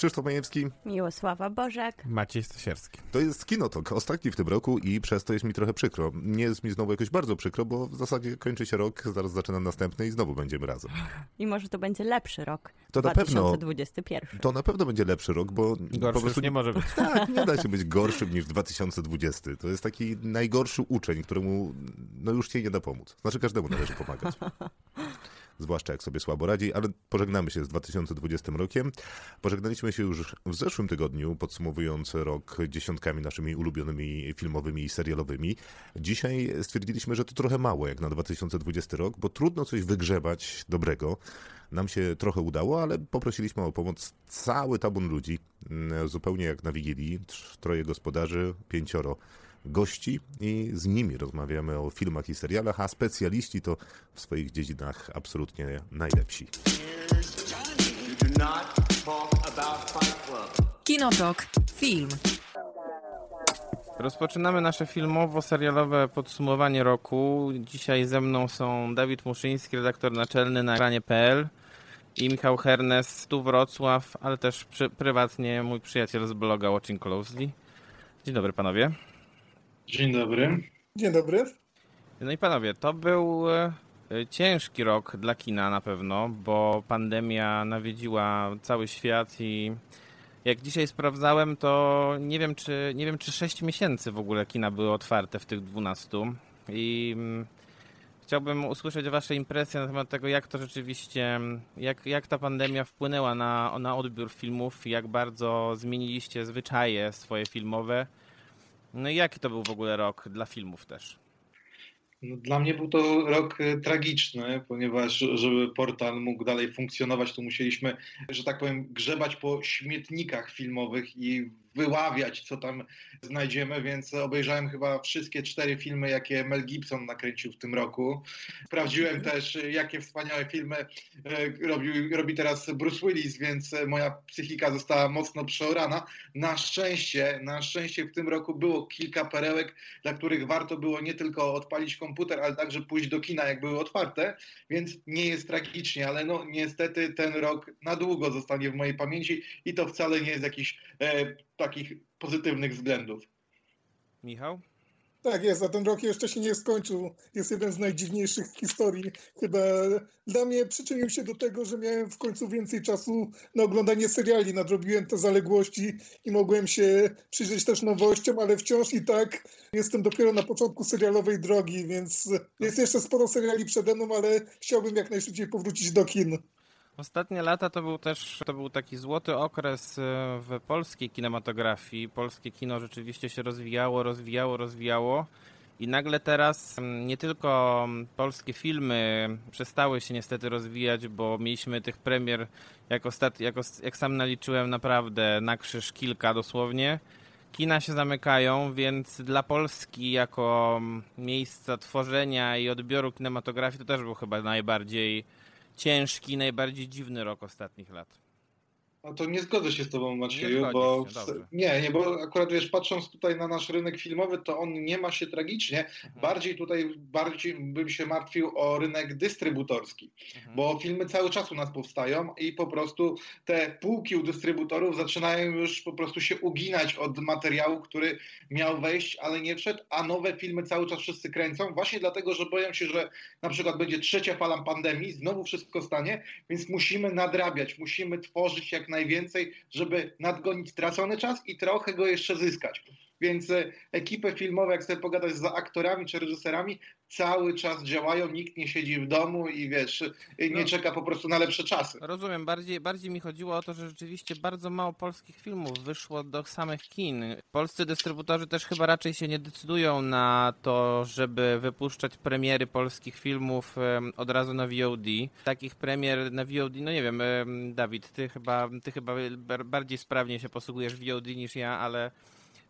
Krzysztof Majewski, Miłosława Bożek. Maciej Stasierski. to jest Kinotok, ostatni w tym roku i przez to jest mi trochę przykro. Nie jest mi znowu jakoś bardzo przykro, bo w zasadzie kończy się rok, zaraz zaczynam następny i znowu będziemy razem. I może to będzie lepszy rok. To na pewno. 2021. To na pewno będzie lepszy rok, bo Gorszy po prostu nie może być. Tak, nie da się być gorszym niż 2020. To jest taki najgorszy uczeń, któremu no już się nie da pomóc. Znaczy każdemu należy pomagać. Zwłaszcza jak sobie słabo radzi, ale pożegnamy się z 2020 rokiem. Pożegnaliśmy się już w zeszłym tygodniu, podsumowując rok dziesiątkami naszymi ulubionymi filmowymi i serialowymi. Dzisiaj stwierdziliśmy, że to trochę mało jak na 2020 rok, bo trudno coś wygrzebać dobrego. Nam się trochę udało, ale poprosiliśmy o pomoc cały tabun ludzi, mm, zupełnie jak na Wigilii. Troje gospodarzy, pięcioro gości i z nimi rozmawiamy o filmach i serialach, a specjaliści to w swoich dziedzinach absolutnie najlepsi. Kinotok. Film. Rozpoczynamy nasze filmowo-serialowe podsumowanie roku. Dzisiaj ze mną są Dawid Muszyński, redaktor naczelny na ekranie.pl i Michał Hernes, tu Wrocław, ale też przy, prywatnie mój przyjaciel z bloga Watching Closely. Dzień dobry panowie. Dzień dobry. Dzień dobry. No i panowie, to był e, ciężki rok dla kina na pewno, bo pandemia nawiedziła cały świat i jak dzisiaj sprawdzałem, to nie wiem czy nie wiem czy 6 miesięcy w ogóle kina były otwarte w tych 12 i mm, chciałbym usłyszeć wasze impresje na temat tego, jak to rzeczywiście, jak, jak ta pandemia wpłynęła na, na odbiór filmów, jak bardzo zmieniliście zwyczaje swoje filmowe. No i jaki to był w ogóle rok dla filmów też? No, Dla mnie był to rok e, tragiczny, ponieważ żeby portal mógł dalej funkcjonować, to musieliśmy, że tak powiem, grzebać po śmietnikach filmowych i wyławiać, co tam znajdziemy, więc obejrzałem chyba wszystkie cztery filmy, jakie Mel Gibson nakręcił w tym roku. Sprawdziłem też, e, jakie wspaniałe filmy e, robił, robi teraz Bruce Willis, więc moja psychika została mocno przeorana. Na szczęście, na szczęście w tym roku było kilka perełek, dla których warto było nie tylko odpalić komputer, ale także pójść do kina, jak były otwarte, więc nie jest tragicznie, ale no niestety ten rok na długo zostanie w mojej pamięci i to wcale nie jest jakiś e, takich pozytywnych względów. Michał? Tak jest, a ten rok jeszcze się nie skończył. Jest jeden z najdziwniejszych w historii. Chyba dla mnie przyczynił się do tego, że miałem w końcu więcej czasu na oglądanie seriali. Nadrobiłem te zaległości i mogłem się przyjrzeć też nowościom, ale wciąż i tak jestem dopiero na początku serialowej drogi, więc jest jeszcze sporo seriali przede mną, ale chciałbym jak najszybciej powrócić do kin. Ostatnie lata to był też to był taki złoty okres e, w polskiej kinematografii. Polskie kino rzeczywiście się rozwijało, rozwijało, rozwijało. I nagle teraz mm, nie tylko mm, polskie filmy przestały się niestety rozwijać, bo mieliśmy tych premier, jak, ostat, jak, jak sam naliczyłem, naprawdę na krzyż kilka dosłownie. Kina się zamykają, więc dla Polski jako mm, miejsca tworzenia i odbioru kinematografii to też był chyba najbardziej ciężki, najbardziej dziwny rok ostatnich lat. No to nie zgodzę się z tobą, Macieju, Nie bo się, nie, nie, bo akurat wiesz, patrząc tutaj na nasz rynek filmowy, to on nie ma się tragicznie. Mhm. Bardziej tutaj bardziej bym się martwił o rynek dystrybutorski, Mhm. bo filmy cały czas u nas powstają i po prostu te półki u dystrybutorów zaczynają już po prostu się uginać od materiału, który miał wejść, ale nie wszedł, a nowe filmy cały czas wszyscy kręcą, właśnie dlatego, że boją się, że na przykład będzie trzecia fala pandemii, znowu wszystko stanie, więc musimy nadrabiać, musimy tworzyć jak najwięcej, żeby nadgonić stracony czas i trochę go jeszcze zyskać. Więc e, ekipy filmowe, jak sobie pogadać z aktorami czy reżyserami, cały czas działają, nikt nie siedzi w domu i wiesz, nie No. czeka po prostu na lepsze czasy. Rozumiem, bardziej, bardziej mi chodziło o to, że rzeczywiście bardzo mało polskich filmów wyszło do samych kin. Polscy dystrybutorzy też chyba raczej się nie decydują na to, żeby wypuszczać premiery polskich filmów od razu na VOD. Takich premier na VOD, no nie wiem, em, Dawid, ty chyba, ty chyba bar- bardziej sprawnie się posługujesz VOD niż ja, ale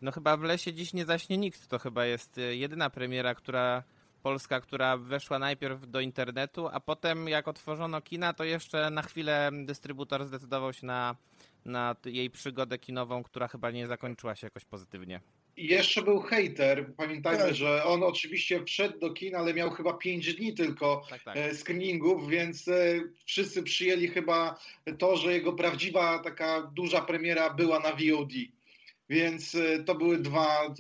no chyba w lesie dziś nie zaśnie nikt. To chyba jest e, jedyna premiera, która Polska, która weszła najpierw do internetu, a potem jak otworzono kina, to jeszcze na chwilę dystrybutor zdecydował się na, na jej przygodę kinową, która chyba nie zakończyła się jakoś pozytywnie. I jeszcze był hater. Pamiętajmy, Tak. że on oczywiście wszedł do kin, ale miał chyba 5 dni tylko Tak, tak. e, screeningów, więc e, wszyscy przyjęli chyba to, że jego prawdziwa taka duża premiera była na VOD. Więc e, to były dwa e,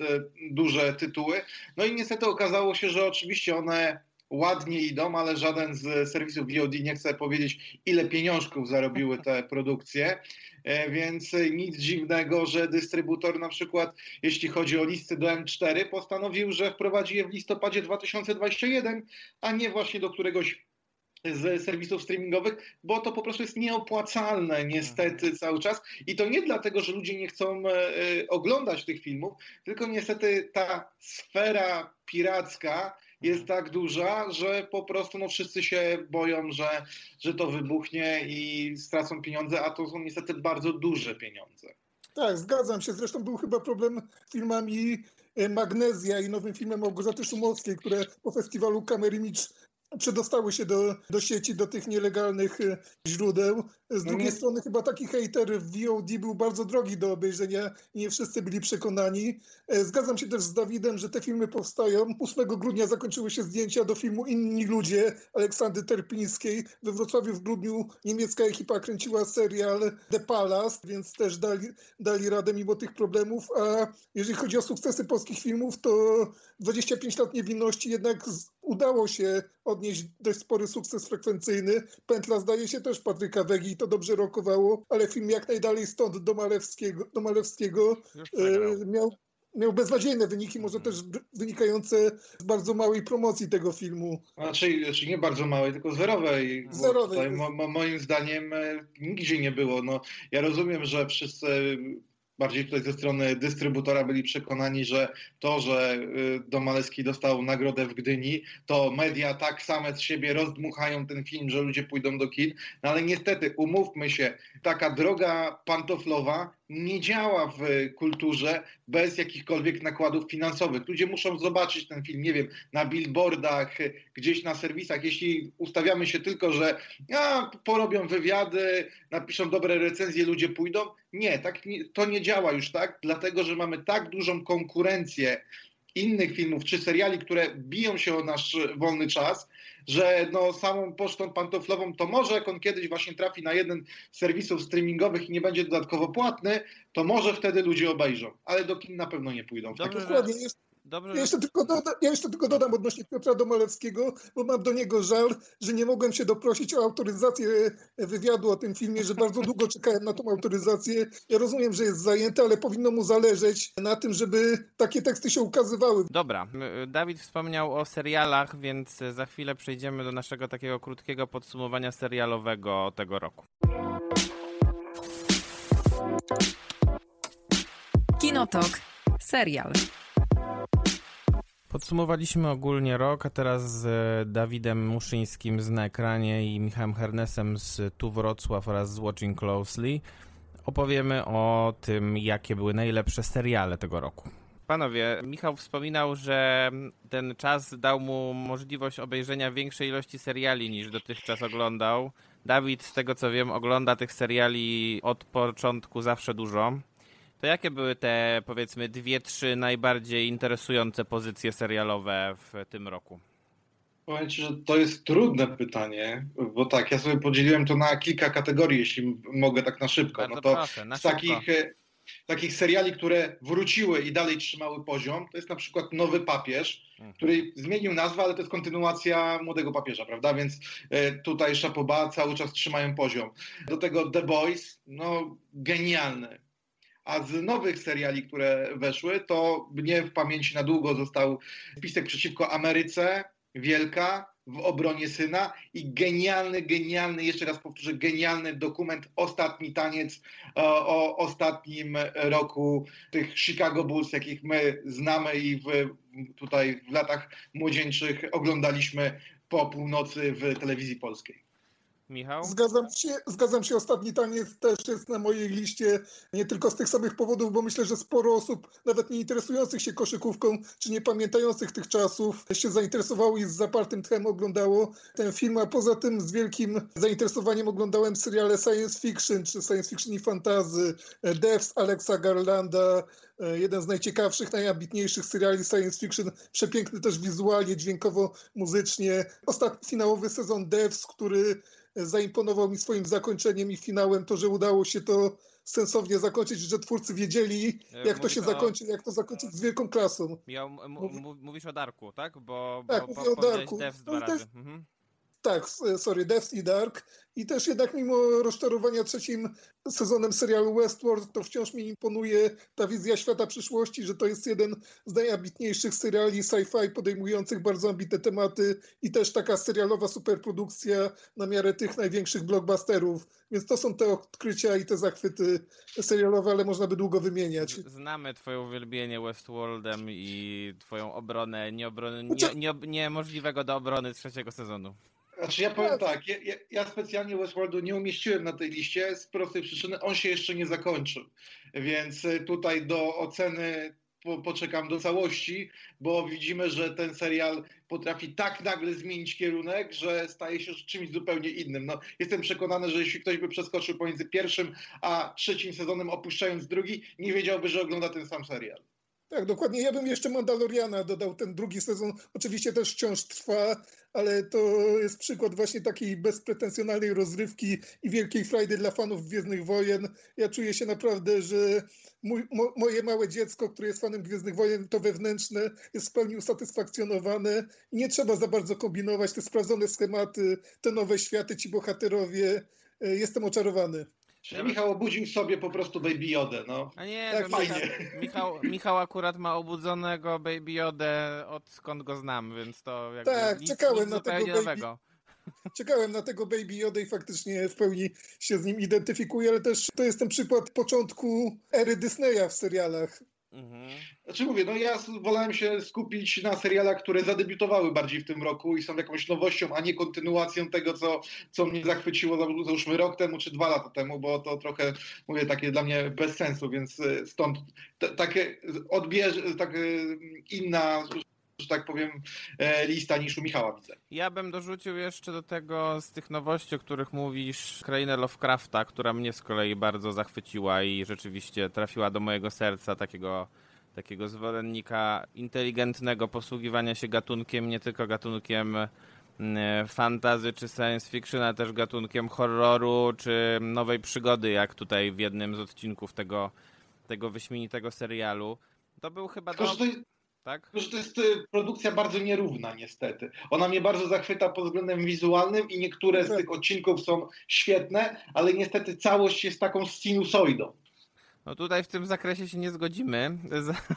duże tytuły. No i niestety okazało się, że oczywiście one ładnie idą, ale żaden z serwisów VOD nie chce powiedzieć, ile pieniążków zarobiły te produkcje. E, Więc nic dziwnego, że dystrybutor na przykład, jeśli chodzi o listy do M4, postanowił, że wprowadzi je w listopadzie 2021, a nie właśnie do któregoś z serwisów streamingowych, bo to po prostu jest nieopłacalne niestety cały czas i to nie dlatego, że ludzie nie chcą e, e, oglądać tych filmów, tylko niestety ta sfera piracka jest tak duża, że po prostu no, wszyscy się boją, że, że to wybuchnie i stracą pieniądze, a to są niestety bardzo duże pieniądze. Tak, zgadzam się. Zresztą był chyba problem z filmami e, Magnezja i nowym filmem Małgorzaty Szumowskiej, które po festiwalu Kamery Micz przedostały się do, do sieci, do tych nielegalnych e, źródeł. Z drugiej nie- strony chyba taki hater w VOD był bardzo drogi do obejrzenia i nie wszyscy byli przekonani. E, Zgadzam się też z Dawidem, że te filmy powstają. 8 grudnia zakończyły się zdjęcia do filmu Inni Ludzie Aleksandry Terpińskiej. We Wrocławiu w grudniu niemiecka ekipa kręciła serial The Palace, więc też dali, dali radę mimo tych problemów. A jeżeli chodzi o sukcesy polskich filmów, to 25 lat niewinności jednak z, udało się odnieść dość spory sukces frekwencyjny. Pętla zdaje się też Patryka Wegi i to dobrze rokowało, ale film jak najdalej stąd do Malewskiego, do Malewskiego e, miał, miał beznadziejne wyniki, może też b- wynikające z bardzo małej promocji tego filmu. Znaczy, znaczy nie bardzo małej, tylko zerowej. Zerowej. Tutaj, mo, mo, moim zdaniem e, nigdzie nie było. No, ja rozumiem, że wszyscy bardziej tutaj ze strony dystrybutora byli przekonani, że to, że y, Domalewski dostał nagrodę w Gdyni, to media tak same z siebie rozdmuchają ten film, że ludzie pójdą do kin. No ale niestety, umówmy się, taka droga pantoflowa nie działa w kulturze bez jakichkolwiek nakładów finansowych. Ludzie muszą zobaczyć ten film, nie wiem, na billboardach, gdzieś na serwisach. Jeśli ustawiamy się tylko, że a, porobią wywiady, napiszą dobre recenzje, ludzie pójdą. Nie, tak to nie działa już tak, dlatego że mamy tak dużą konkurencję innych filmów czy seriali, które biją się o nasz wolny czas, że no samą pocztą pantoflową to może jak on kiedyś właśnie trafi na jeden z serwisów streamingowych i nie będzie dodatkowo płatny, to może wtedy ludzie obejrzą, ale do kin na pewno nie pójdą. Dobrze, że, Dokładnie. Jeszcze, dobrze, ja, że jeszcze tylko doda, ja jeszcze tylko dodam odnośnie Piotra Domalewskiego, bo mam do niego żal, że nie mogłem się doprosić o autoryzację wywiadu o tym filmie, że bardzo długo czekałem na tą autoryzację. Ja rozumiem, że jest zajęty, ale powinno mu zależeć na tym, żeby takie teksty się ukazywały. Dobra, Dawid wspomniał o serialach, więc za chwilę przejdziemy do naszego takiego krótkiego podsumowania serialowego tego roku. Kinotok. Serial. Podsumowaliśmy ogólnie rok, a teraz z e, Dawidem Muszyńskim z Na Ekranie i Michałem Hernesem z Tu Wrocław oraz z Watching Closely opowiemy o tym, jakie były najlepsze seriale tego roku. Panowie, Michał wspominał, że ten czas dał mu możliwość obejrzenia większej ilości seriali niż dotychczas oglądał. Dawid, z tego co wiem, ogląda tych seriali od początku zawsze dużo. To jakie były te, powiedzmy, dwie, trzy najbardziej interesujące pozycje serialowe w tym roku? Powiem Ci, że to jest trudne pytanie, bo tak, ja sobie podzieliłem to na kilka kategorii, jeśli mogę tak na szybko. Bardzo no to proszę, na z szybko. takich, e, takich seriali, które wróciły i dalej trzymały poziom, to jest na przykład Nowy Papież, Mhm. który zmienił nazwę, ale to jest kontynuacja Młodego Papieża, prawda? Więc e, tutaj Szapoba cały czas trzymają poziom. Do tego The Boys, no genialny. A z nowych seriali, które weszły, to mnie w pamięci na długo został spisek przeciwko Ameryce, Wielka, w obronie syna i genialny, genialny, jeszcze raz powtórzę, genialny dokument Ostatni taniec o, o ostatnim roku tych Chicago Bulls, jakich my znamy i w, tutaj w latach młodzieńczych oglądaliśmy po północy w telewizji polskiej. Michał? Zgadzam się, zgadzam się, ostatni taniec też jest na mojej liście, nie tylko z tych samych powodów, bo myślę, że sporo osób, nawet nie interesujących się koszykówką, czy nie pamiętających tych czasów, się zainteresowało i z zapartym tchem oglądało ten film, a poza tym z wielkim zainteresowaniem oglądałem seriale science fiction, czy science fiction i fantazy, Devs Alexa Garlanda, e, jeden z najciekawszych, najambitniejszych seriali science fiction, przepiękny też wizualnie, dźwiękowo, muzycznie. Ostatni finałowy sezon Devs, który zaimponował mi swoim zakończeniem i finałem to, że udało się to sensownie zakończyć, że twórcy wiedzieli, E, jak to mówisz się o- zakończy, jak to zakończyć z wielką klasą. Miał, m- m- Mówi- mów- mówisz o Darku, tak? Bo, Tak, bo, mówię bo o Darku. Dwa No to razy. Mhm. Tak, sorry, Devs i Dark. I też jednak mimo rozczarowania trzecim sezonem serialu Westworld, to wciąż mi imponuje ta wizja świata przyszłości, że to jest jeden z najambitniejszych seriali sci-fi podejmujących bardzo ambitne tematy i też taka serialowa superprodukcja na miarę tych największych blockbusterów. Więc to są te odkrycia i te zachwyty serialowe, ale można by długo wymieniać. Znamy twoje uwielbienie Westworldem i twoją obronę nieobrony, nie, Znaczy- nie, niemożliwego do obrony trzeciego sezonu. Znaczy ja powiem tak, ja, ja, ja specjalnie Westworldu nie umieściłem na tej liście z prostej przyczyny, on się jeszcze nie zakończył. Więc y, tutaj do oceny po, poczekam do całości, bo widzimy, że ten serial potrafi tak nagle zmienić kierunek, że staje się czymś zupełnie innym. No, jestem przekonany, że jeśli ktoś by przeskoczył pomiędzy pierwszym a trzecim sezonem, opuszczając drugi, nie wiedziałby, że ogląda ten sam serial. Tak, dokładnie. Ja bym jeszcze Mandaloriana dodał, ten drugi sezon. Oczywiście też wciąż trwa, ale to jest przykład właśnie takiej bezpretensjonalnej rozrywki i wielkiej frajdy dla fanów Gwiezdnych Wojen. Ja czuję się naprawdę, że mój, mo, moje małe dziecko, które jest fanem Gwiezdnych Wojen, to wewnętrzne, jest w pełni usatysfakcjonowane nie trzeba za bardzo kombinować. Te sprawdzone schematy, te nowe światy, ci bohaterowie. E, Jestem oczarowany. Czyli Michał obudził sobie po prostu Baby Jodę, no. A nie, Tak, Michał, fajnie. Michał, Michał akurat ma obudzonego Baby Jodę od skąd go znam, więc to jakby Tak, nic, czekałem nic na tego Baby- nowego. Czekałem na tego Baby Yoda i faktycznie w pełni się z nim identyfikuję, ale też to jest ten przykład początku ery Disneya w serialach. Mhm. Znaczy mówię, no ja wolałem się skupić na serialach, które zadebiutowały bardziej w tym roku i są jakąś nowością, a nie kontynuacją tego, co, co mnie zachwyciło za- załóżmy rok temu czy dwa lata temu, bo to trochę, mówię, takie dla mnie bez sensu, więc y, stąd takie odbierze, tak y, inna, że tak powiem, e, lista niż u Michała widzę. Ja bym dorzucił jeszcze do tego z tych nowości, o których mówisz, krainę Lovecrafta, która mnie z kolei bardzo zachwyciła i rzeczywiście trafiła do mojego serca takiego takiego zwolennika inteligentnego posługiwania się gatunkiem, nie tylko gatunkiem mm, fantazy czy science fiction, ale też gatunkiem horroru czy nowej przygody, jak tutaj w jednym z odcinków tego, tego wyśmienitego serialu. To był chyba do... tak? że to jest y, produkcja bardzo nierówna niestety. Ona mnie bardzo zachwyta pod względem wizualnym i niektóre z tych odcinków są świetne, ale niestety całość jest taką sinusoidą. No tutaj w tym zakresie się nie zgodzimy.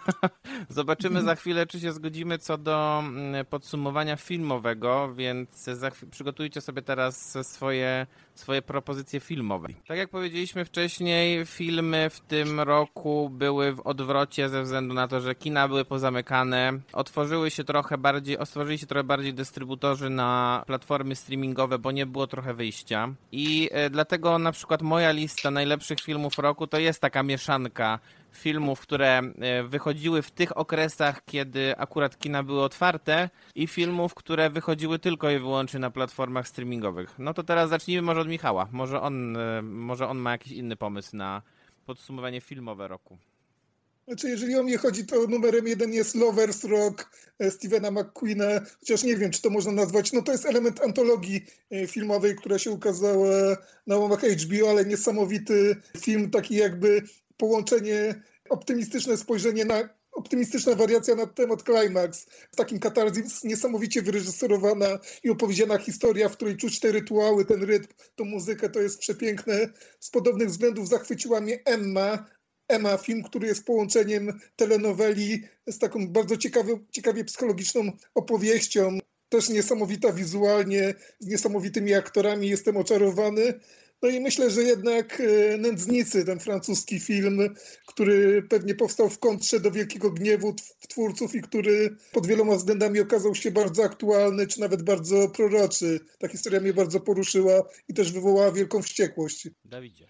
Zobaczymy za chwilę, czy się zgodzimy co do mm, podsumowania filmowego, więc przygotujcie sobie teraz swoje, swoje propozycje filmowe. Tak jak powiedzieliśmy wcześniej, filmy w tym roku były w odwrocie ze względu na to, że kina były pozamykane. Otworzyły się trochę bardziej, otworzyli się trochę bardziej dystrybutorzy na platformy streamingowe, bo nie było trochę wyjścia. I e, dlatego na przykład moja lista najlepszych filmów roku to jest taka mieszanka filmów, które e, wychodziły w tych okresach, kiedy akurat kina były otwarte i filmów, które wychodziły tylko i wyłącznie na platformach streamingowych. No to teraz zacznijmy może od Michała. Może on, e, może on ma jakiś inny pomysł na podsumowanie filmowe roku. Znaczy, jeżeli o mnie chodzi, to numerem jeden jest Lovers Rock e, Stevena McQueena, chociaż nie wiem, czy to można nazwać, no to jest element antologii filmowej, która się ukazała na łamach HBO, ale niesamowity film, taki jakby połączenie, optymistyczne spojrzenie na optymistyczna wariacja na temat Climax, w takim katarzis, niesamowicie wyreżyserowana i opowiedziana historia, w której czuć te rytuały, ten rytm, tą muzykę, to jest przepiękne. Z podobnych względów zachwyciła mnie Emma, Emma, film, który jest połączeniem telenoweli z taką bardzo ciekawy, ciekawie psychologiczną opowieścią. Też niesamowita wizualnie, z niesamowitymi aktorami, jestem oczarowany. No i myślę, że jednak e, Nędznicy, ten francuski film, który pewnie powstał w kontrze do Wielkiego Gniewu tw- twórców i który pod wieloma względami okazał się bardzo aktualny, czy nawet bardzo proroczy. Ta historia mnie bardzo poruszyła i też wywołała wielką wściekłość. Dawidzie.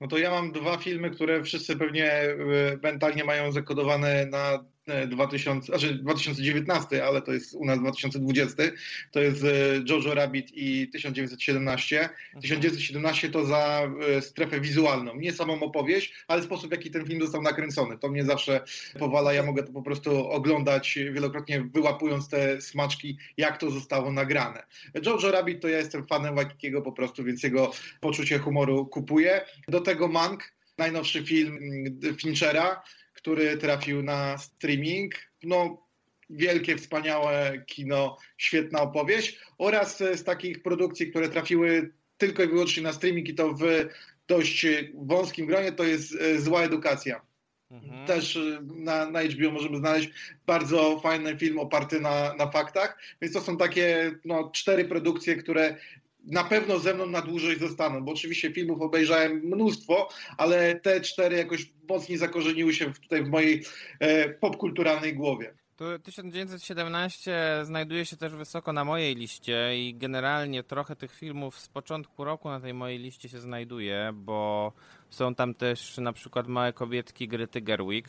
No to ja mam dwa filmy, które wszyscy pewnie e, mentalnie mają zakodowane na 2000, znaczy 2019, ale to jest u nas 2020. To jest e, Jojo Rabbit i 1917. 1917 to za e, strefę wizualną, nie samą opowieść, ale sposób, w jaki ten film został nakręcony. To mnie zawsze powala. Ja mogę to po prostu oglądać wielokrotnie, wyłapując te smaczki, jak to zostało nagrane. Jojo Rabbit to ja jestem fanem Waikikiego po prostu, więc jego poczucie humoru kupuję. Do tego Mank, najnowszy film mm, Finchera, który trafił na streaming. No, wielkie, wspaniałe kino, świetna opowieść. Oraz e, z takich produkcji, które trafiły tylko i wyłącznie na streaming i to w dość e, wąskim gronie, to jest e, Zła Edukacja. Mhm. Też y, na, na HBO możemy znaleźć bardzo fajny film oparty na, na faktach, więc to są takie no, cztery produkcje, które na pewno ze mną na dłużej zostaną, bo oczywiście filmów obejrzałem mnóstwo, ale te cztery jakoś mocniej zakorzeniły się tutaj w mojej e, popkulturalnej głowie. To 1917 znajduje się też wysoko na mojej liście i generalnie trochę tych filmów z początku roku na tej mojej liście się znajduje, bo są tam też na przykład Małe Kobietki Grety Gerwig.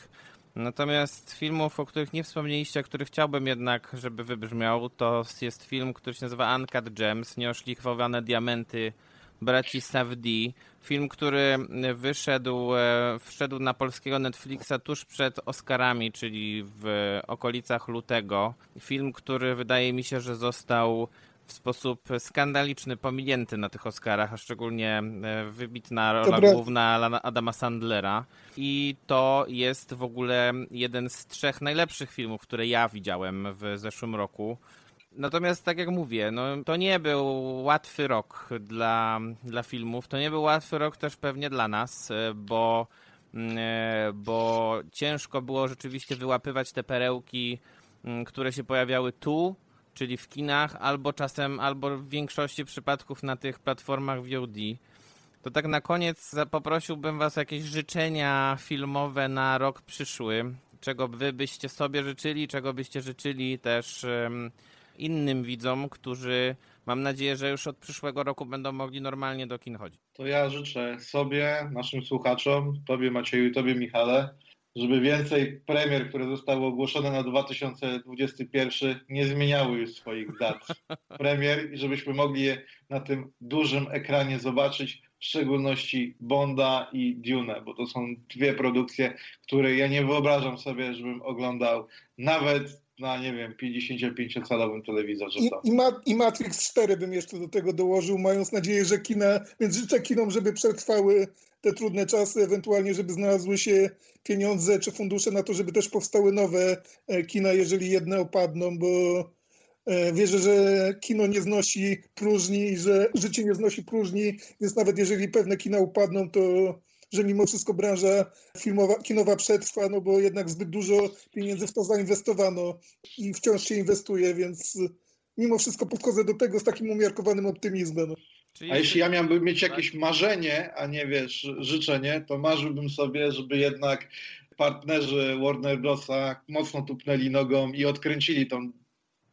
Natomiast filmów, o których nie wspomnieliście, a który chciałbym jednak, żeby wybrzmiał, to jest film, który się nazywa Uncut Gems, Nieoszlifowane Diamenty braci Savdi. Film, który wyszedł, e, wszedł na polskiego Netflixa tuż przed Oscarami, czyli w okolicach lutego. Film, który wydaje mi się, że został w sposób skandaliczny pominięty na tych Oscarach, a szczególnie e, wybitna rola Dobra. główna Adama Sandlera. I to jest w ogóle jeden z trzech najlepszych filmów, które ja widziałem w zeszłym roku. Natomiast tak jak mówię, no, to nie był łatwy rok dla, dla filmów. To nie był łatwy rok też pewnie dla nas, e, bo, mm, e, bo ciężko było rzeczywiście wyłapywać te perełki, mm, które się pojawiały tu, czyli w kinach, albo czasem, albo w większości przypadków na tych platformach VOD. To tak na koniec poprosiłbym Was jakieś życzenia filmowe na rok przyszły. Czego Wy byście sobie życzyli, czego byście życzyli też innym widzom, którzy mam nadzieję, że już od przyszłego roku będą mogli normalnie do kin chodzić. To ja życzę sobie, naszym słuchaczom, Tobie Macieju i Tobie Michale, żeby więcej premier, które zostały ogłoszone na 2021 nie zmieniały już swoich dat. Premier i żebyśmy mogli je na tym dużym ekranie zobaczyć, w szczególności Bonda i Dune, bo to są dwie produkcje, które ja nie wyobrażam sobie, żebym oglądał nawet na, nie wiem, 55-calowym telewizorze I, i, Ma, I Matrix 4 bym jeszcze do tego dołożył, mając nadzieję, że kina, więc życzę kinom, żeby przetrwały te trudne czasy, ewentualnie żeby znalazły się pieniądze czy fundusze na to, żeby też powstały nowe e, kina, jeżeli jedne opadną, bo e, wierzę, że kino nie znosi próżni że życie nie znosi próżni, więc nawet jeżeli pewne kina upadną, to że mimo wszystko branża filmowa, kinowa przetrwa, no bo jednak zbyt dużo pieniędzy w to zainwestowano i wciąż się inwestuje, więc mimo wszystko podchodzę do tego z takim umiarkowanym optymizmem. Czyli A jeśli ja miałbym mieć jakieś marzenie, a nie wiesz, życzenie, to marzyłbym sobie, żeby jednak partnerzy Warner Brosa mocno tupnęli nogą i odkręcili tą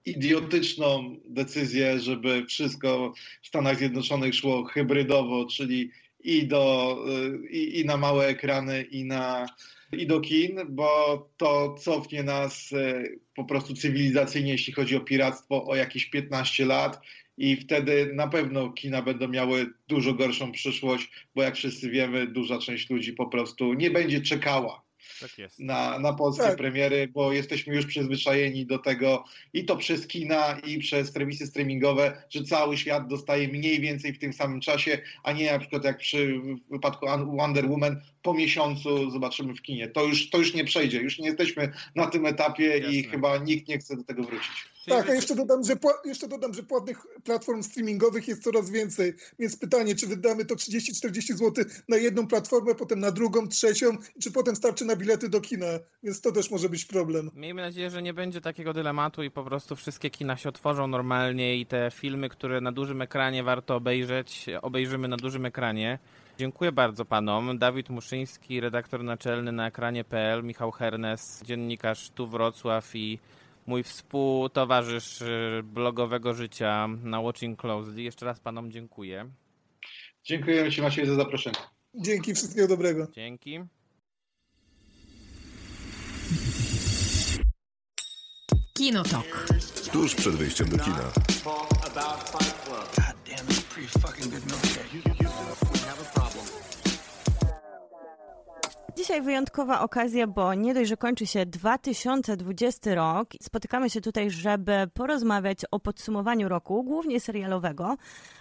idiotyczną decyzję, żeby wszystko w Stanach Zjednoczonych szło hybrydowo, czyli i, do, y, i, i na małe ekrany, i, na, i do kin, bo to cofnie nas y, po prostu cywilizacyjnie, jeśli chodzi o piractwo, o jakieś 15 lat i wtedy na pewno kina będą miały dużo gorszą przyszłość, bo jak wszyscy wiemy, duża część ludzi po prostu nie będzie czekała tak jest. na, na polskie Tak. premiery, bo jesteśmy już przyzwyczajeni do tego i to przez kina, i przez serwisy streamingowe, że cały świat dostaje mniej więcej w tym samym czasie, a nie na przykład jak przy wypadku Wonder Woman po miesiącu zobaczymy w kinie. To już, to już nie przejdzie, już nie jesteśmy na tym etapie i Jasne. chyba nikt nie chce do tego wrócić. Tak, a jeszcze dodam, że jeszcze dodam, że płatnych platform streamingowych jest coraz więcej. Więc pytanie, czy wydamy to 30-40 zł na jedną platformę, potem na drugą, trzecią, czy potem starczy na bilety do kina. Więc to też może być problem. Miejmy nadzieję, że nie będzie takiego dylematu i po prostu wszystkie kina się otworzą normalnie i te filmy, które na dużym ekranie warto obejrzeć, obejrzymy na dużym ekranie. Dziękuję bardzo panom. Dawid Muszyński, redaktor naczelny na ekranie.pl, Michał Hernes, dziennikarz tu Wrocław i mój współtowarzysz y, blogowego życia na Watching Closely. Jeszcze raz panom dziękuję. Dziękujemy Ci Maciej za zaproszenie. Dzięki, wszystkiego dobrego. Dzięki. Kinotok. Tuż przed wyjściem do kina. Dzisiaj wyjątkowa okazja, bo nie dość, że kończy się 2020 rok, spotykamy się tutaj, żeby porozmawiać o podsumowaniu roku, głównie serialowego,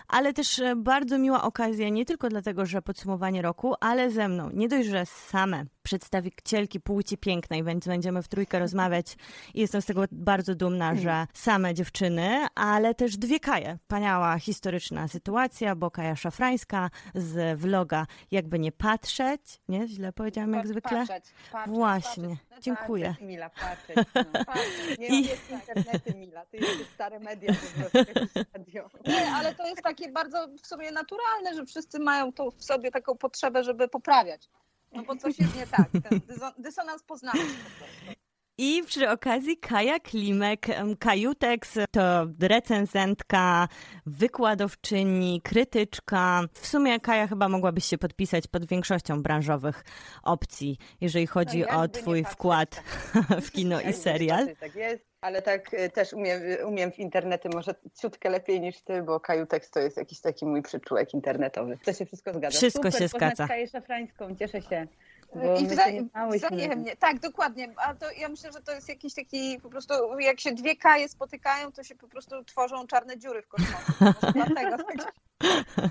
ale też e, bardzo miła okazja nie tylko dlatego, że podsumowanie roku, ale ze mną. Nie dość, że same przedstawicielki płci pięknej, więc będziemy w trójkę rozmawiać i jestem z tego bardzo dumna, że same dziewczyny, ale też dwie Kaje. Wspaniała historyczna sytuacja, bo Kaja Szafrańska z vloga Jakby nie patrzeć, nie? Źle powiedziałam jak zwykle? Patrzeć, patrzeć, Właśnie, patrzeć. No dziękuję. Patrzeć, Mila, patrzeć. No, patrzeć. Nie I- jest internety, Mila. Ty jesteś stare media po prostu, jakieś radio. Nie, ale to jest takie bardzo w sumie naturalne, że wszyscy mają to w sobie taką potrzebę, żeby poprawiać. No bo coś jest nie tak. Ten dysonans poznawczy po prostu. I przy okazji Kaja Klimek, Kajutex to recenzentka, wykładowczyni, krytyczka. W sumie Kaja chyba mogłabyś się podpisać pod większością branżowych opcji, jeżeli chodzi No, o twój wkład w kino i Jakby serial. Tak jest, ale tak y, też umiem, umiem w internety może ciutkę lepiej niż ty, bo Kajutex to jest jakiś taki mój przyczółek internetowy. To się wszystko zgadza. Wszystko Super, się zgadza. Kaję Szafrańską, cieszę się. Bo I wzajemnie, tak, dokładnie. A to ja myślę, że to jest jakiś taki po prostu, jak się dwie kaje spotykają, to się po prostu tworzą czarne dziury w kosmosie. Dlatego.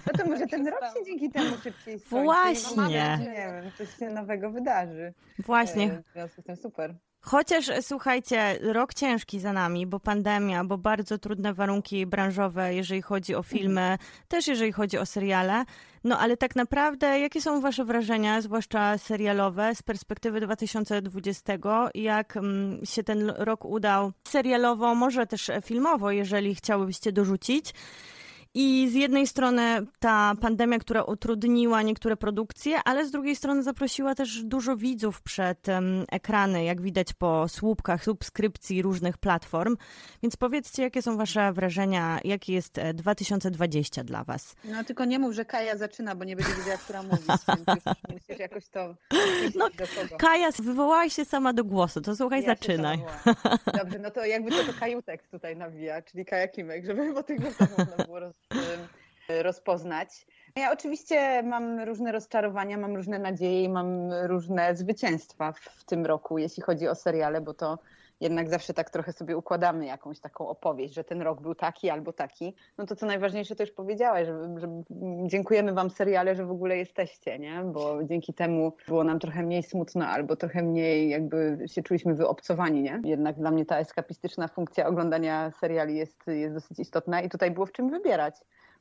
No to może ten rok się dzięki temu szybciej skończy. Właśnie. No, mam nadzieję, Nie wiem, coś się nowego wydarzy. Właśnie. E, W związku z tym super. Chociaż słuchajcie, rok ciężki za nami, bo pandemia, bo bardzo trudne warunki branżowe, jeżeli chodzi o filmy, też jeżeli chodzi o seriale. No ale tak naprawdę, jakie są Wasze wrażenia, zwłaszcza serialowe, z perspektywy 2020? Jak mm, się ten rok udał serialowo, może też filmowo, jeżeli chciałybyście dorzucić? I z jednej strony ta pandemia, która utrudniła niektóre produkcje, ale z drugiej strony zaprosiła też dużo widzów przed ekrany, jak widać po słupkach subskrypcji różnych platform. Więc powiedzcie, jakie są Wasze wrażenia, jaki jest e, 2020 dla Was? No tylko nie mów, że Kaja zaczyna, bo nie będzie wiedziała, która już musisz jakoś to No. Kaja, wywołałaś się sama do głosu, to słuchaj, Ja zaczynaj. Dobrze, no to jakby to, to kajutek tutaj nawija, czyli Kaja Klimek, żeby po tych głosach można było roz, em, rozpoznać. Ja oczywiście mam różne rozczarowania, mam różne nadzieje i mam różne zwycięstwa w, w tym roku, jeśli chodzi o seriale, bo to jednak zawsze tak trochę sobie układamy jakąś taką opowieść, że ten rok był taki albo taki. No to co najważniejsze to już powiedziałaś, że, że dziękujemy wam seriale, że w ogóle jesteście, nie? Bo dzięki temu było nam trochę mniej smutno albo trochę mniej jakby się czuliśmy wyobcowani, nie? Jednak dla mnie ta eskapistyczna funkcja oglądania seriali jest, jest dosyć istotna i tutaj było w czym wybierać.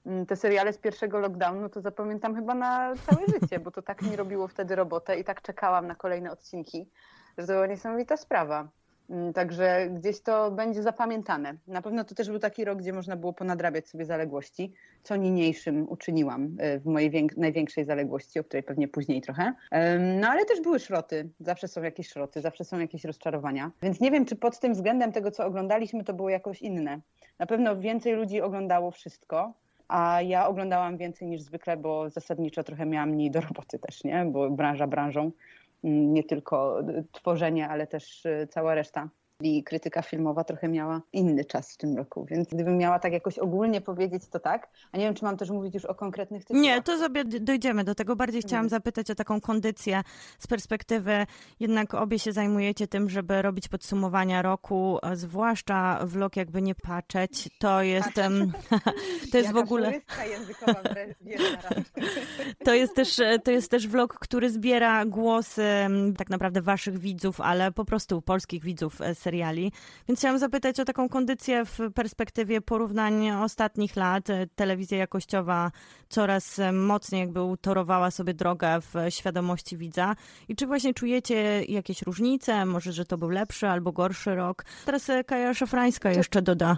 Mm, Te seriale z pierwszego lockdownu to zapamiętam chyba na całe życie, bo to tak mi robiło wtedy robotę i tak czekałam na kolejne odcinki, że to była niesamowita sprawa. Mm, Także gdzieś to będzie zapamiętane. Na pewno to też był taki rok, gdzie można było ponadrabiać sobie zaległości, co niniejszym uczyniłam e, w mojej największej zaległości, o której pewnie później trochę. No ale też były szroty. Zawsze są jakieś szroty, zawsze są jakieś rozczarowania. Więc nie wiem, czy pod tym względem tego, co oglądaliśmy, to było jakoś inne. Na pewno więcej ludzi oglądało wszystko. A ja oglądałam więcej niż zwykle, bo zasadniczo trochę miałam mniej do roboty też, nie? Bo branża branżą nie tylko tworzenie, ale też y, cała reszta. I krytyka filmowa trochę miała inny czas w tym roku, więc gdybym miała tak jakoś ogólnie powiedzieć, to tak. A nie wiem, czy mam też mówić już o konkretnych tytułach. Nie, to sobie dojdziemy do tego. Bardziej chciałam zapytać o taką kondycję z perspektywy, jednak obie się zajmujecie tym, żeby robić podsumowania roku, zwłaszcza vlog jakby nie patrzeć. To jest, to jest w ogóle... To jest też, e, to jest też vlog, który zbiera głosy tak naprawdę waszych widzów, ale po prostu polskich widzów e, seriali. Więc chciałam zapytać o taką kondycję w perspektywie porównań ostatnich lat. Telewizja jakościowa coraz mocniej jakby utorowała sobie drogę w świadomości widza. I czy właśnie czujecie jakieś różnice? Może, że to był lepszy albo gorszy rok? Teraz Kaja Szafrańska jeszcze doda.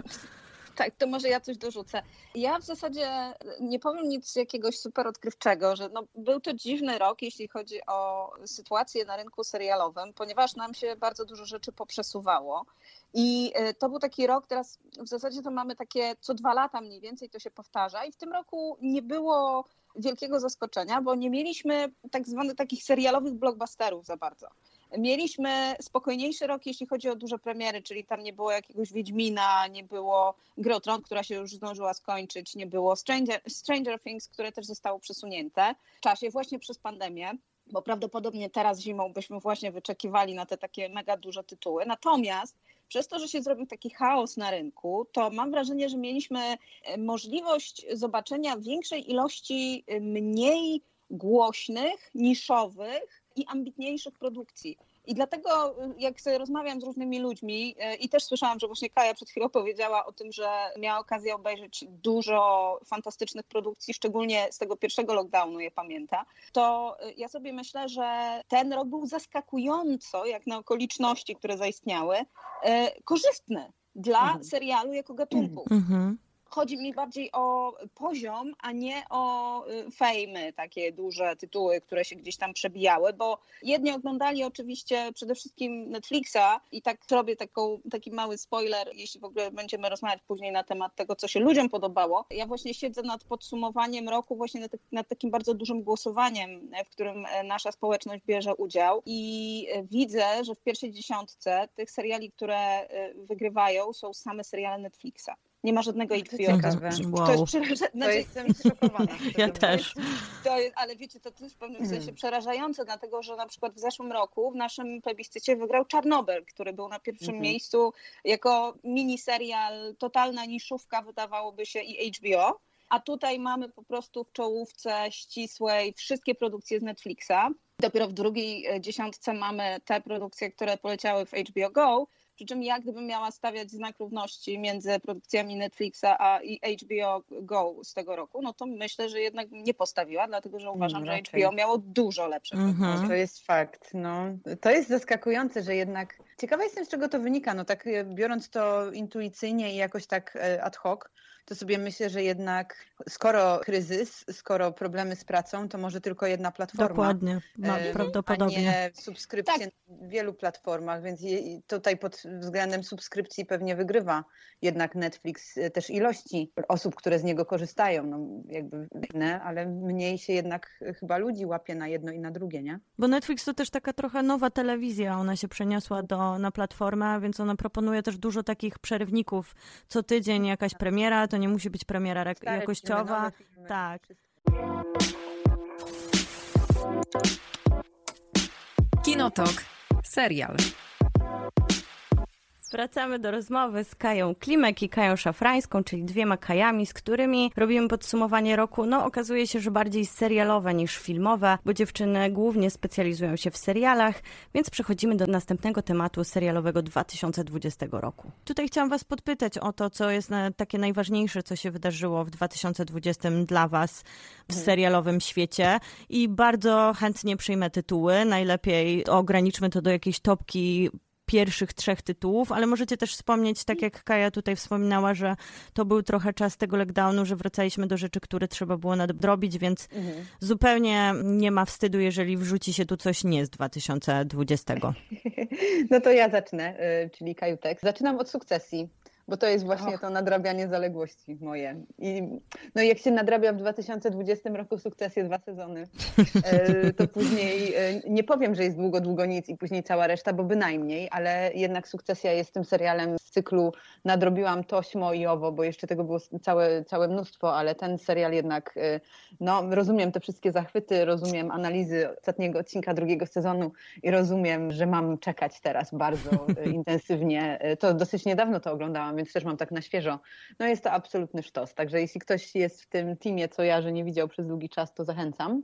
Tak, to może ja coś dorzucę. Ja w zasadzie nie powiem nic jakiegoś super odkrywczego, że no, był to dziwny rok, jeśli chodzi o sytuację na rynku serialowym, ponieważ nam się bardzo dużo rzeczy poprzesuwało. I e, to był taki rok, teraz w zasadzie to mamy takie co dwa lata mniej więcej to się powtarza i w tym roku nie było wielkiego zaskoczenia, bo nie mieliśmy tak zwanych takich serialowych blockbusterów za bardzo. Mieliśmy spokojniejszy rok, jeśli chodzi o duże premiery, czyli tam nie było jakiegoś Wiedźmina, nie było Gry o Tron, która się już zdążyła skończyć, nie było Stranger, Stranger Things, które też zostało przesunięte w czasie właśnie przez pandemię bo prawdopodobnie teraz zimą byśmy właśnie wyczekiwali na te takie mega duże tytuły. Natomiast przez to, że się zrobił taki chaos na rynku, to mam wrażenie, że mieliśmy e, możliwość zobaczenia większej ilości e, mniej głośnych, niszowych i ambitniejszych produkcji. I dlatego, jak sobie rozmawiam z różnymi ludźmi, e, i też słyszałam, że właśnie Kaja przed chwilą powiedziała o tym, że miała okazję obejrzeć dużo fantastycznych produkcji, szczególnie z tego pierwszego lockdownu, je pamięta, to e, ja sobie myślę, że ten rok był zaskakująco, jak na okoliczności, które zaistniały, korzystny dla mhm. serialu jako gatunku. Mhm chodzi mi bardziej o poziom, a nie o y, fejmy, takie duże tytuły, które się gdzieś tam przebijały, bo jedni oglądali oczywiście przede wszystkim Netflixa i tak zrobię taką, taki mały spoiler, jeśli w ogóle będziemy rozmawiać później na temat tego, co się ludziom podobało. Ja właśnie siedzę nad podsumowaniem roku, właśnie nad, nad takim bardzo dużym głosowaniem, w którym e, nasza społeczność bierze udział i e, widzę, że w pierwszej dziesiątce tych seriali, które e, wygrywają, są same seriale Netflixa. Nie ma żadnego HBO. Wow. To jest przerażające. Znaczy, jestem. Ja też. To jest, ale wiecie, to, jest w pewnym sensie mm. przerażające, dlatego że na przykład w zeszłym roku w naszym plebiscycie wygrał Czarnobyl, który był na pierwszym mm -hmm. miejscu jako miniserial, totalna niszówka wydawałoby się i HBO. A tutaj mamy po prostu w czołówce ścisłej wszystkie produkcje z Netflixa. Dopiero w drugiej e, dziesiątce mamy te produkcje, które poleciały w HBO Go, przy czym ja gdybym miała stawiać znak równości między produkcjami Netflixa a HBO Go z tego roku, no to myślę, że jednak nie postawiła, dlatego że uważam, no, że HBO miało dużo lepsze mhm. To jest fakt. No. To jest zaskakujące, że jednak... Ciekawa jestem, z czego to wynika. No tak e, biorąc to intuicyjnie i jakoś tak e, ad hoc, to sobie myślę, że jednak skoro kryzys, skoro problemy z pracą, to może tylko jedna platforma. Dokładnie, ma, e, prawdopodobnie. A nie subskrypcje tak. na wielu platformach, więc tutaj pod względem subskrypcji pewnie wygrywa jednak Netflix e, też ilości osób, które z niego korzystają, no jakby inne, ale mniej się jednak chyba ludzi łapie na jedno i na drugie, nie? Bo Netflix to też taka trochę nowa telewizja, ona się przeniosła do, na platformę, więc ona proponuje też dużo takich przerywników. Co tydzień jakaś premiera, to nie musi być premiera jakościowa. Filmy, tak. Kinotok. Serial. Wracamy do rozmowy z Kają Klimek i Kają Szafrańską, czyli dwiema Kajami, z którymi robimy podsumowanie roku. No, okazuje się, że bardziej serialowe niż filmowe, bo dziewczyny głównie specjalizują się w serialach, więc przechodzimy do następnego tematu serialowego 2020 roku. Tutaj chciałam Was podpytać o to, co jest takie najważniejsze, co się wydarzyło w 2020 dla Was w mhm. serialowym świecie i bardzo chętnie przyjmę tytuły. Najlepiej ograniczmy to do jakiejś topki pierwszych trzech tytułów, ale możecie też wspomnieć, tak jak Kaja tutaj wspominała, że to był trochę czas tego lockdownu, że wracaliśmy do rzeczy, które trzeba było nadrobić, więc mhm. zupełnie nie ma wstydu, jeżeli wrzuci się tu coś nie z 2020. No to ja zacznę, y, czyli Kajutek. Zaczynam od sukcesji bo to jest właśnie Och. to nadrabianie zaległości moje. I, no i jak się nadrabia w 2020 roku sukcesję dwa sezony, e, to później e, nie powiem, że jest długo, długo nic i później cała reszta, bo bynajmniej, ale jednak sukcesja jest tym serialem z cyklu nadrobiłam tośmo i owo, bo jeszcze tego było całe, całe mnóstwo, ale ten serial jednak, e, no rozumiem te wszystkie zachwyty, rozumiem analizy ostatniego odcinka drugiego sezonu i rozumiem, że mam czekać teraz bardzo intensywnie. To dosyć niedawno to oglądałam, więc też mam tak na świeżo. No jest to absolutny sztos, także jeśli ktoś jest w tym teamie, co ja, że nie widział przez długi czas, to zachęcam.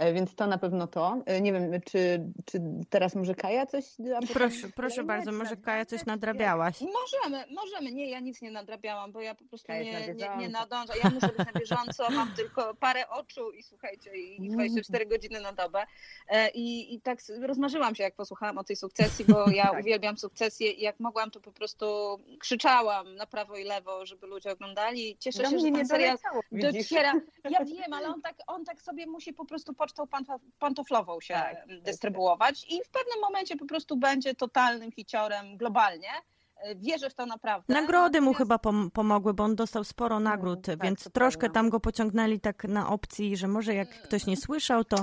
E, Więc to na pewno to. E, Nie wiem, czy, czy teraz może Kaja coś? Proszę, proszę bardzo, może Kaja coś nadrabiałaś. Możemy, możemy. Nie, ja nic nie nadrabiałam, bo ja po prostu nie, nie, nie nadążam. Ja muszę być na bieżąco, mam tylko parę oczu i słuchajcie, i 24 godziny na dobę. E, I, i tak rozmarzyłam się, jak posłuchałam o tej sukcesji, bo ja Tak. uwielbiam sukcesję i jak mogłam, to po prostu krzyczałam na prawo i lewo, żeby ludzie oglądali. Cieszę Do się, mnie że nie ten serial dociera. Ja wiem, ale on tak, on tak sobie musi po prostu pocztą pantof- pantoflową się Tak, dystrybuować i w pewnym momencie po prostu będzie totalnym hiciorem globalnie. E, Wierzę w to naprawdę. Nagrody mu chyba pom- pomogły, bo on dostał sporo nagród, tak, więc troszkę prawda. tam go pociągnęli tak na opcji, że może jak ktoś nie słyszał, to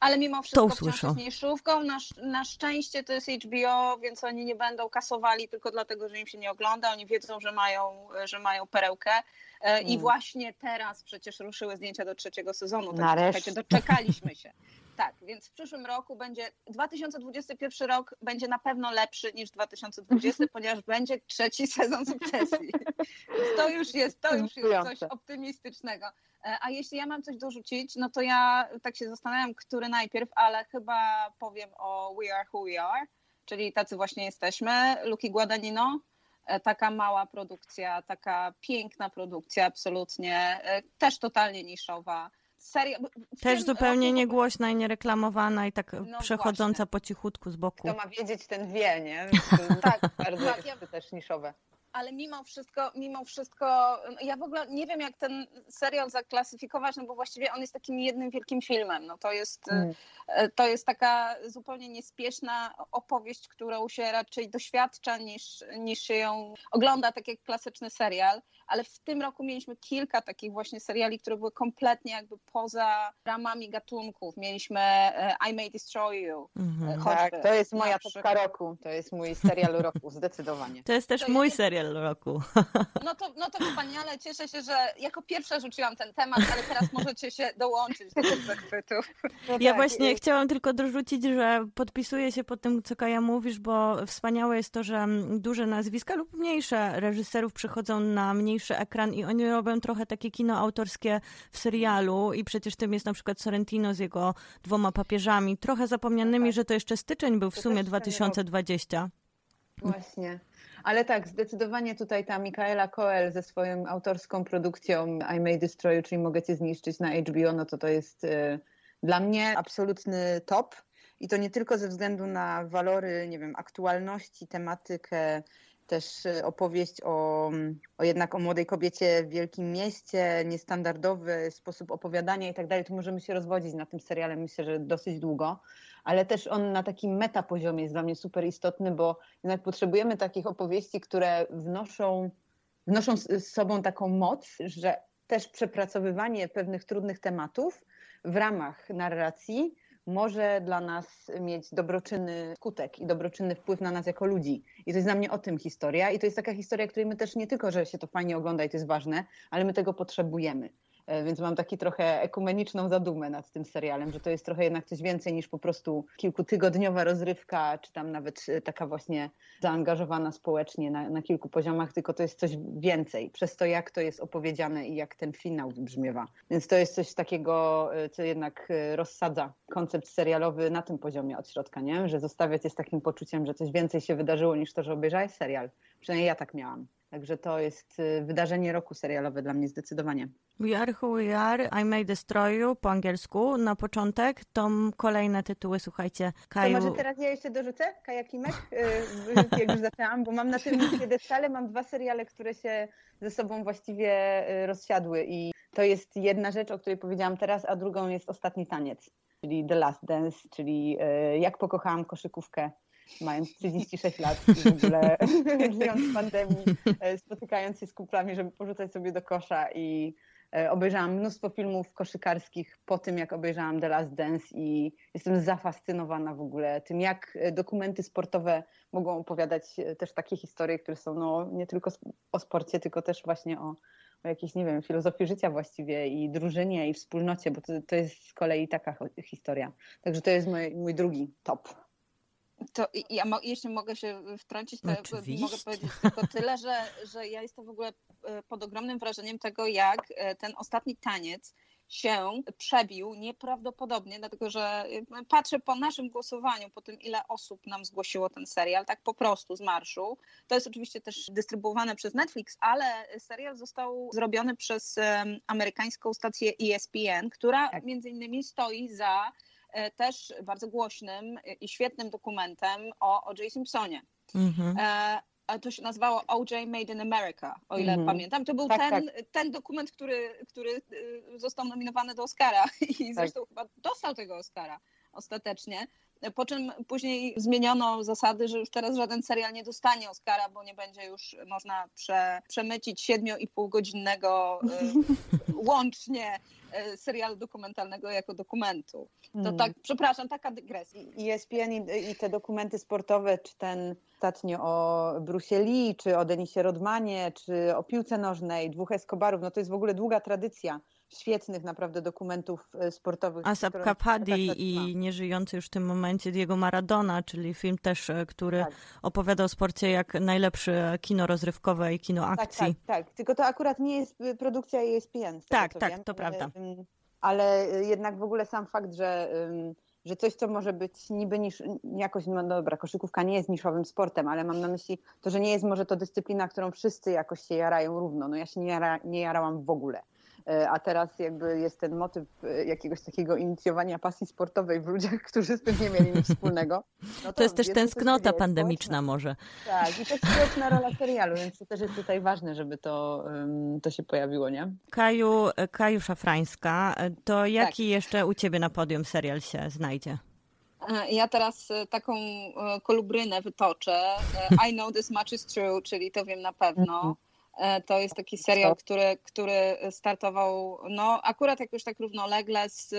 Ale mimo wszystko usłyszą. wciąż jest mniejszówką. Na, na szczęście to jest HBO, więc oni nie będą kasowali tylko dlatego, że im się nie ogląda. Oni wiedzą, że mają, że mają perełkę. E, I Mm. właśnie teraz przecież ruszyły zdjęcia do trzeciego sezonu. Także Nareszcie. doczekaliśmy się. Tak, więc w przyszłym roku będzie, 2021 rok będzie na pewno lepszy niż 2020, ponieważ będzie trzeci sezon sukcesji. Więc to już jest, to już jest coś optymistycznego. E, A jeśli ja mam coś dorzucić, no to ja tak się zastanawiam, który najpierw, ale chyba powiem o We Are Who We Are, czyli tacy właśnie jesteśmy. Luki Guadagnino, e, taka mała produkcja, taka piękna produkcja, absolutnie, e, też totalnie niszowa. Seria, w też tym zupełnie roku- niegłośna i niereklamowana i tak No przechodząca właśnie. po cichutku z boku. Kto ma wiedzieć, ten wie, nie? Tak, Bardzo tak, ja- to też niszowe. Ale mimo wszystko, mimo wszystko, ja w ogóle nie wiem, jak ten serial zaklasyfikować, no bo właściwie on jest takim jednym wielkim filmem. No to jest, Mm. e, to jest taka zupełnie niespieszna opowieść, którą się raczej doświadcza niż, niż się ją ogląda, tak jak klasyczny serial. Ale w tym roku mieliśmy kilka takich właśnie seriali, które były kompletnie jakby poza ramami gatunków. Mieliśmy e, I May Destroy You. Mhm. e, Tak, choćby, to jest moja topka roku. To jest mój serial roku, zdecydowanie. To jest też To mój jest- serial roku. No to, no to wspaniale, cieszę się, że jako pierwsza rzuciłam ten temat, ale teraz możecie się dołączyć do tych zachwytów. Ja tak, właśnie i- chciałam tylko dorzucić, że podpisuję się pod tym, co Kaja mówisz, bo wspaniałe jest to, że duże nazwiska lub mniejsze reżyserów przychodzą na mniejszy ekran i oni robią trochę takie kino autorskie w serialu i przecież tym jest na przykład Sorrentino z jego dwoma papieżami, trochę zapomnianymi, że to jeszcze styczeń był w To sumie też ten rok. 2020. Właśnie. Ale tak, zdecydowanie tutaj ta Mikaela Coel ze swoją autorską produkcją I May Destroy You, czyli Mogę Cię zniszczyć na HBO, no to to jest y, dla mnie absolutny top. I to nie tylko ze względu na walory, nie wiem, aktualności, tematykę, też y, opowieść o, o jednak o młodej kobiecie w wielkim mieście, niestandardowy sposób opowiadania i tak dalej. Tu możemy się rozwodzić na tym seriale, myślę, że dosyć długo, ale też on na takim metapoziomie jest dla mnie super istotny, bo jednak potrzebujemy takich opowieści, które wnoszą, wnoszą z sobą taką moc, że też przepracowywanie pewnych trudnych tematów w ramach narracji może dla nas mieć dobroczynny skutek i dobroczynny wpływ na nas jako ludzi. I to jest dla mnie o tym historia. I to jest taka historia, której my też nie tylko, że się to fajnie ogląda i to jest ważne, ale my tego potrzebujemy. E, Więc mam taki trochę ekumeniczną zadumę nad tym serialem, że to jest trochę jednak coś więcej niż po prostu kilkutygodniowa rozrywka, czy tam nawet e, taka właśnie zaangażowana społecznie na, na kilku poziomach, tylko to jest coś więcej przez to, jak to jest opowiedziane i jak ten finał wybrzmiewa. Więc to jest coś takiego, e, co jednak rozsadza koncept serialowy na tym poziomie od środka, nie? że zostawia cię z takim poczuciem, że coś więcej się wydarzyło niż to, że obejrzałeś serial. Przynajmniej ja tak miałam. Także to jest e, wydarzenie roku serialowe dla mnie zdecydowanie. We Are Who We Are, I May Destroy You po angielsku na początek. To kolejne tytuły, słuchajcie. To Kaju, może teraz ja jeszcze dorzucę kajakimek, y, jak już zaczęłam, bo mam na tym piedestale mam dwa seriale, które się ze sobą właściwie y, rozsiadły i to jest jedna rzecz, o której powiedziałam teraz, a drugą jest Ostatni Taniec, czyli The Last Dance, czyli y, jak pokochałam koszykówkę mając 36 lat i w ogóle żyjąc w pandemii, y, spotykając się z kumplami, żeby porzucać sobie do kosza i E, Obejrzałam mnóstwo filmów koszykarskich po tym, jak obejrzałam The Last Dance i jestem zafascynowana w ogóle tym, jak e, dokumenty sportowe mogą opowiadać e, też takie historie, które są no, nie tylko o sporcie, tylko też właśnie o, o jakiejś, nie wiem, filozofii życia właściwie i drużynie i wspólnocie, bo to, to jest z kolei taka historia. Także to jest mój, mój drugi top. To ja mo- jeśli mogę się wtrącić, to Oczywiście. mogę powiedzieć tylko tyle, że, że ja jestem w ogóle e, pod ogromnym wrażeniem tego, jak e, ten ostatni taniec się przebił nieprawdopodobnie, dlatego że y, patrzę po naszym głosowaniu, po tym ile osób nam zgłosiło ten serial, tak po prostu z marszu. To jest oczywiście też dystrybuowane przez Netflix, ale serial został zrobiony przez em, amerykańską stację ESPN, która Tak. między innymi stoi za e, też bardzo głośnym i świetnym dokumentem o O.J. Simpsonie. Mhm. E, a to się nazywało OJ Made in America, o ile Mhm. pamiętam. To był Tak, ten, ten dokument, który, który y, został nominowany do Oscara i zresztą chyba dostał tego Oscara ostatecznie. Po czym później zmieniono zasady, że już teraz żaden serial nie dostanie Oscara, bo nie będzie już można prze, przemycić 7,5 godzinnego y, łącznie y, serialu dokumentalnego jako dokumentu. To Mm. tak, przepraszam, taka dygresja. I ESPN i, i te dokumenty sportowe, czy ten ostatnio o Bruce Lee, czy o Denisie Rodmanie, czy o piłce nożnej, dwóch Escobarów, no to jest w ogóle długa tradycja świetnych naprawdę dokumentów e, sportowych. Asap Kapadi tak, tak, tak. i nieżyjący już w tym momencie Diego Maradona, czyli film też, e, który Tak. opowiada o sporcie jak najlepsze kino rozrywkowe i kino Tak, akcji. tak, tak. Tylko to akurat nie jest y, produkcja ESPN. Tak, tak, wiem, to prawda. Ale jednak w ogóle sam fakt, że, że coś, co może być niby niż, jakoś, no dobra, koszykówka nie jest niszowym sportem, ale mam na myśli to, że nie jest może to dyscyplina, którą wszyscy jakoś się jarają równo. No ja się nie, jara, nie jarałam w ogóle. Y, A teraz jakby jest ten motyw y, jakiegoś takiego inicjowania pasji sportowej w ludziach, którzy z tym nie mieli nic wspólnego. No To jest też to tęsknota pandemiczna może. tak, i to jest społeczna rola serialu, więc to też jest tutaj ważne, żeby to, to się pojawiło, nie? Kaju, Kaju Szafrańska, e, to jaki Tak. jeszcze u ciebie na podium serial się znajdzie? E, Ja teraz e, taką e, kolubrynę wytoczę. E, I know this much is true, czyli to wiem na pewno. E, To jest taki serial, który, który startował no, akurat jakoś tak równolegle z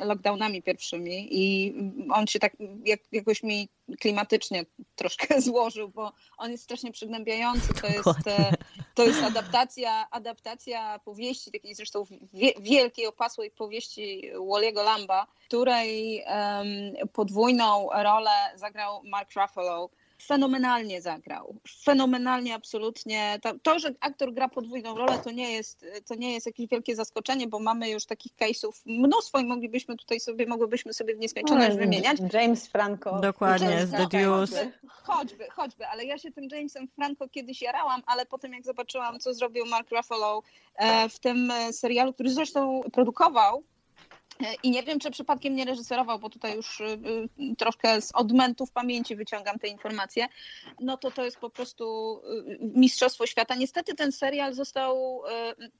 lockdownami pierwszymi i on się tak jak, jakoś mi klimatycznie troszkę złożył, bo on jest strasznie przygnębiający. To jest, e, to jest adaptacja, adaptacja powieści, takiej zresztą wie, wielkiej, opasłej powieści Walliego Lamba, której em, podwójną rolę zagrał Mark Ruffalo. Fenomenalnie zagrał. Fenomenalnie, absolutnie. To, to, że aktor gra podwójną rolę, to nie, jest, to nie jest jakieś wielkie zaskoczenie, bo mamy już takich case'ów mnóstwo i moglibyśmy tutaj sobie, mogłybyśmy sobie w nieskończoność wymieniać. James Franco. Dokładnie, James z The Deuce. Choćby, choćby, choćby, ale ja się tym Jamesem Franco kiedyś jarałam, ale potem jak zobaczyłam, co zrobił Mark Ruffalo e, w tym e, serialu, który zresztą produkował, i nie wiem, czy przypadkiem nie reżyserował, bo tutaj już y, y, troszkę z odmentów pamięci wyciągam te informacje, no to to jest po prostu y, mistrzostwo świata. Niestety ten serial został,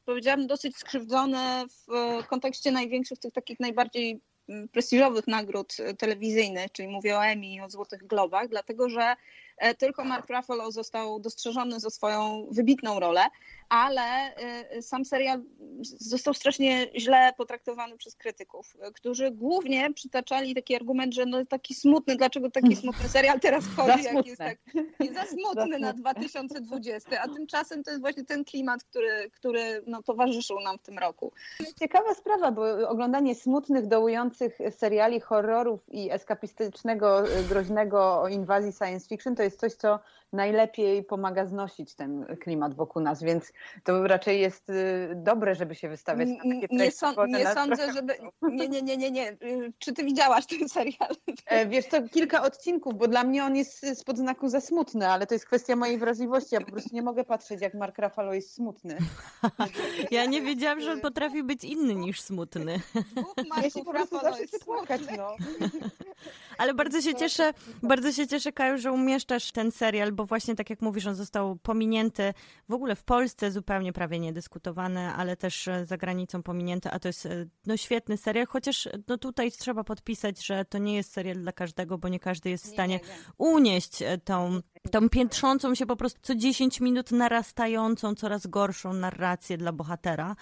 powiedziałabym, dosyć skrzywdzony w kontekście największych, tych takich najbardziej mm, prestiżowych nagród telewizyjnych, czyli mówię o Emmy i o Złotych Globach, dlatego że e, tylko Mark Ruffalo został dostrzeżony za swoją wybitną rolę, ale y, sam serial został strasznie źle potraktowany przez krytyków, którzy głównie przytaczali taki argument, że no taki smutny, dlaczego taki smutny serial teraz wchodzi, jak jest tak nie za smutny na 2020, a tymczasem to jest właśnie ten klimat, który, który no, towarzyszył nam w tym roku. Ciekawa sprawa, bo oglądanie smutnych, dołujących seriali horrorów i eskapistycznego, groźnego o inwazji science fiction to jest coś, co najlepiej pomaga znosić ten klimat wokół nas, więc to raczej jest y, dobre, żeby się wystawiać na takie Nie, one nie sądzę, trochę- żeby... Nie, nie, nie, nie, nie. Y, Czy ty widziałaś ten serial? E, Wiesz co, kilka odcinków, bo dla mnie on jest y, spod znaku za smutny, ale to jest kwestia mojej wrażliwości. Ja po prostu nie mogę patrzeć, jak Mark Ruffalo jest smutny. Ja nie wiedziałam, że on potrafi być inny niż smutny. Ja się po prostu zawsze płakać, no. Ale bardzo się cieszę, bardzo się cieszę, Kaju, że umieszczasz ten serial, bo właśnie tak jak mówisz, on został pominięty w ogóle w Polsce zupełnie prawie niedyskutowany, ale też e, za granicą pominięty, a to jest e, no, świetny serial, chociaż e, no, tutaj trzeba podpisać, że to nie jest serial dla każdego, bo nie każdy jest w stanie unieść e, tą, tą piętrzącą się po prostu co 10 minut narastającą, coraz gorszą narrację dla bohatera.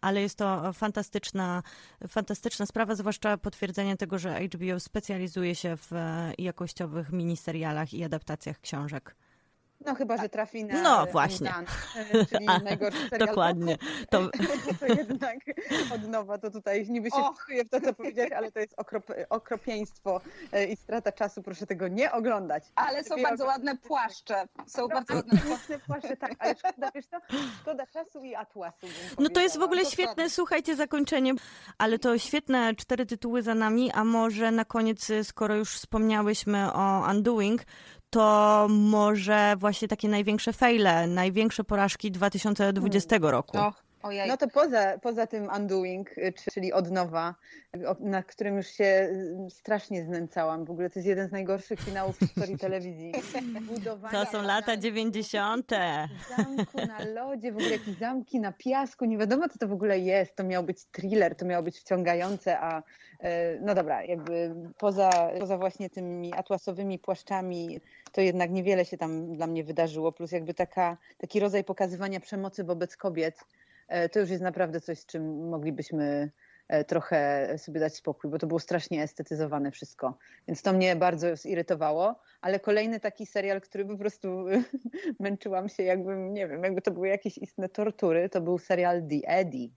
Ale jest to fantastyczna, fantastyczna sprawa, zwłaszcza potwierdzenie tego, że HBO specjalizuje się w jakościowych miniserialach i adaptacjach książek. No chyba, że trafi na No, e, właśnie. E, czyli najgorszy serial. Dokładnie. To, to jednak od nowa to tutaj niby się Och. wpisuję w to, co powiedziałeś, ale to jest okrop, okropieństwo e, i strata czasu. Proszę tego nie oglądać. Ale są Lepiej bardzo oglądać- ładne płaszcze. Są No, bardzo ładne piękne płaszcze, tak, ale szkoda, wiesz co? Szkoda czasu i atłasu. no to jest w ogóle świetne, słuchajcie, zakończenie, ale to świetne cztery tytuły za nami, a może na koniec, y, skoro już wspomniałyśmy o Undoing, to może właśnie takie największe fejle, największe porażki 2020 roku. Och, ojej. No to poza, poza tym Undoing, y, czyli od nowa, o- na którym już się y, strasznie znęcałam. W ogóle to jest jeden z najgorszych finałów w historii telewizji. Budowanie To są lata 90. zamku na lodzie, w ogóle jakieś zamki na piasku, nie wiadomo co to w ogóle jest. To miał być thriller, to miało być wciągające, a no dobra, jakby poza, poza właśnie tymi atłasowymi płaszczami, to jednak niewiele się tam dla mnie wydarzyło, plus jakby taka, taki rodzaj pokazywania przemocy wobec kobiet, to już jest naprawdę coś, z czym moglibyśmy e, trochę sobie dać spokój, bo to było strasznie estetyzowane wszystko. Więc to mnie bardzo zirytowało, ale kolejny taki serial, który po prostu męczyłam się jakbym, nie wiem, jakby to były jakieś istne tortury, to był serial The Eddie.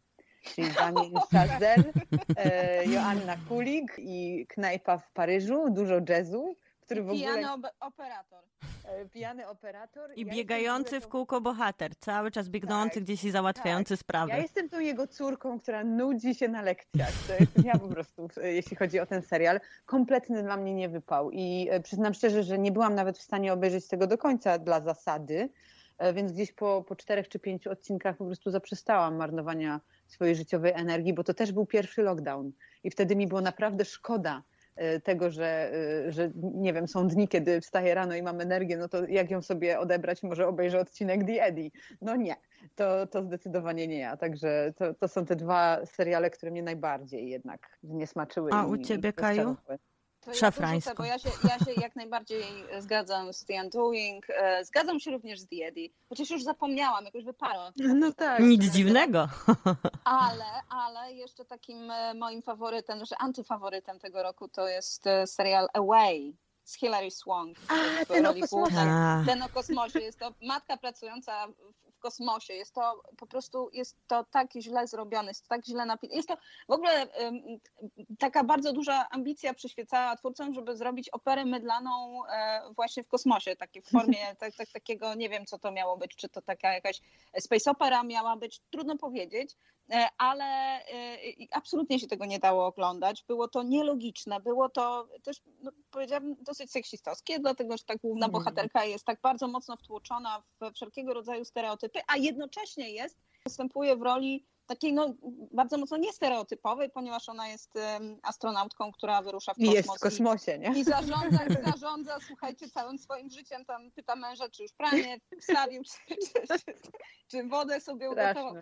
Czyli Daniel Chazelle, e, Joanna Kulig i knajpa w Paryżu, dużo jazzu, który w ogóle... Pijany operator. E, Pijany operator. I Ja biegający w kółko bohater, cały czas biegnący Tak, gdzieś i załatwiający sprawy. Ja jestem tą jego córką, która nudzi się na lekcjach. To jestem ja po prostu, e, jeśli chodzi o ten serial. Kompletny dla mnie nie wypał. I e, przyznam szczerze, że nie byłam nawet w stanie obejrzeć tego do końca dla zasady, więc gdzieś po, po czterech czy pięciu odcinkach po prostu zaprzestałam marnowania swojej życiowej energii, bo to też był pierwszy lockdown. I wtedy mi było naprawdę szkoda tego, że, e, że nie wiem, są dni, kiedy wstaję rano i mam energię, no to jak ją sobie odebrać, może obejrzę odcinek The Eddie. No nie, to, to zdecydowanie nie ja. Także to, to są te dwa seriale, które mnie najbardziej jednak nie smaczyły. A u ciebie, Kaju? rozczarowały. To ja bo ja się, ja się jak najbardziej zgadzam z The Undoing. e, Zgadzam się również z The Eddie. Chociaż już zapomniałam, jakoś wyparło. No tak. Nic dziwnego. Ale, ale jeszcze takim e, moim faworytem, że antyfaworytem tego roku to jest e, serial Away z Hilary Swank. A, w ten o kosmosie. Ten o kosmosie. Jest to matka pracująca kosmosie. Jest to po prostu, jest to tak źle zrobione, jest to tak źle napisane. Jest to w ogóle ym, taka bardzo duża ambicja przyświecała twórcom, żeby zrobić operę mydlaną e, właśnie w kosmosie, takie w formie tak, tak, takiego, nie wiem co to miało być, czy to taka jakaś space opera miała być, trudno powiedzieć, ale e, absolutnie się tego nie dało oglądać. Było to nielogiczne, było to też, no, powiedziałabym, dosyć seksistowskie, dlatego że ta główna Mhm. bohaterka jest tak bardzo mocno wtłoczona w wszelkiego rodzaju stereotypy, a jednocześnie jest, występuje w roli takiej no, bardzo mocno niestereotypowej, ponieważ ona jest em, astronautką, która wyrusza w kosmos. jest w kosmosie, nie? I zarządza, zarządza, słuchajcie, całym swoim życiem. Tam pyta męża, czy już pranie wstawił, czy, czy, czy, czy wodę sobie ugotował.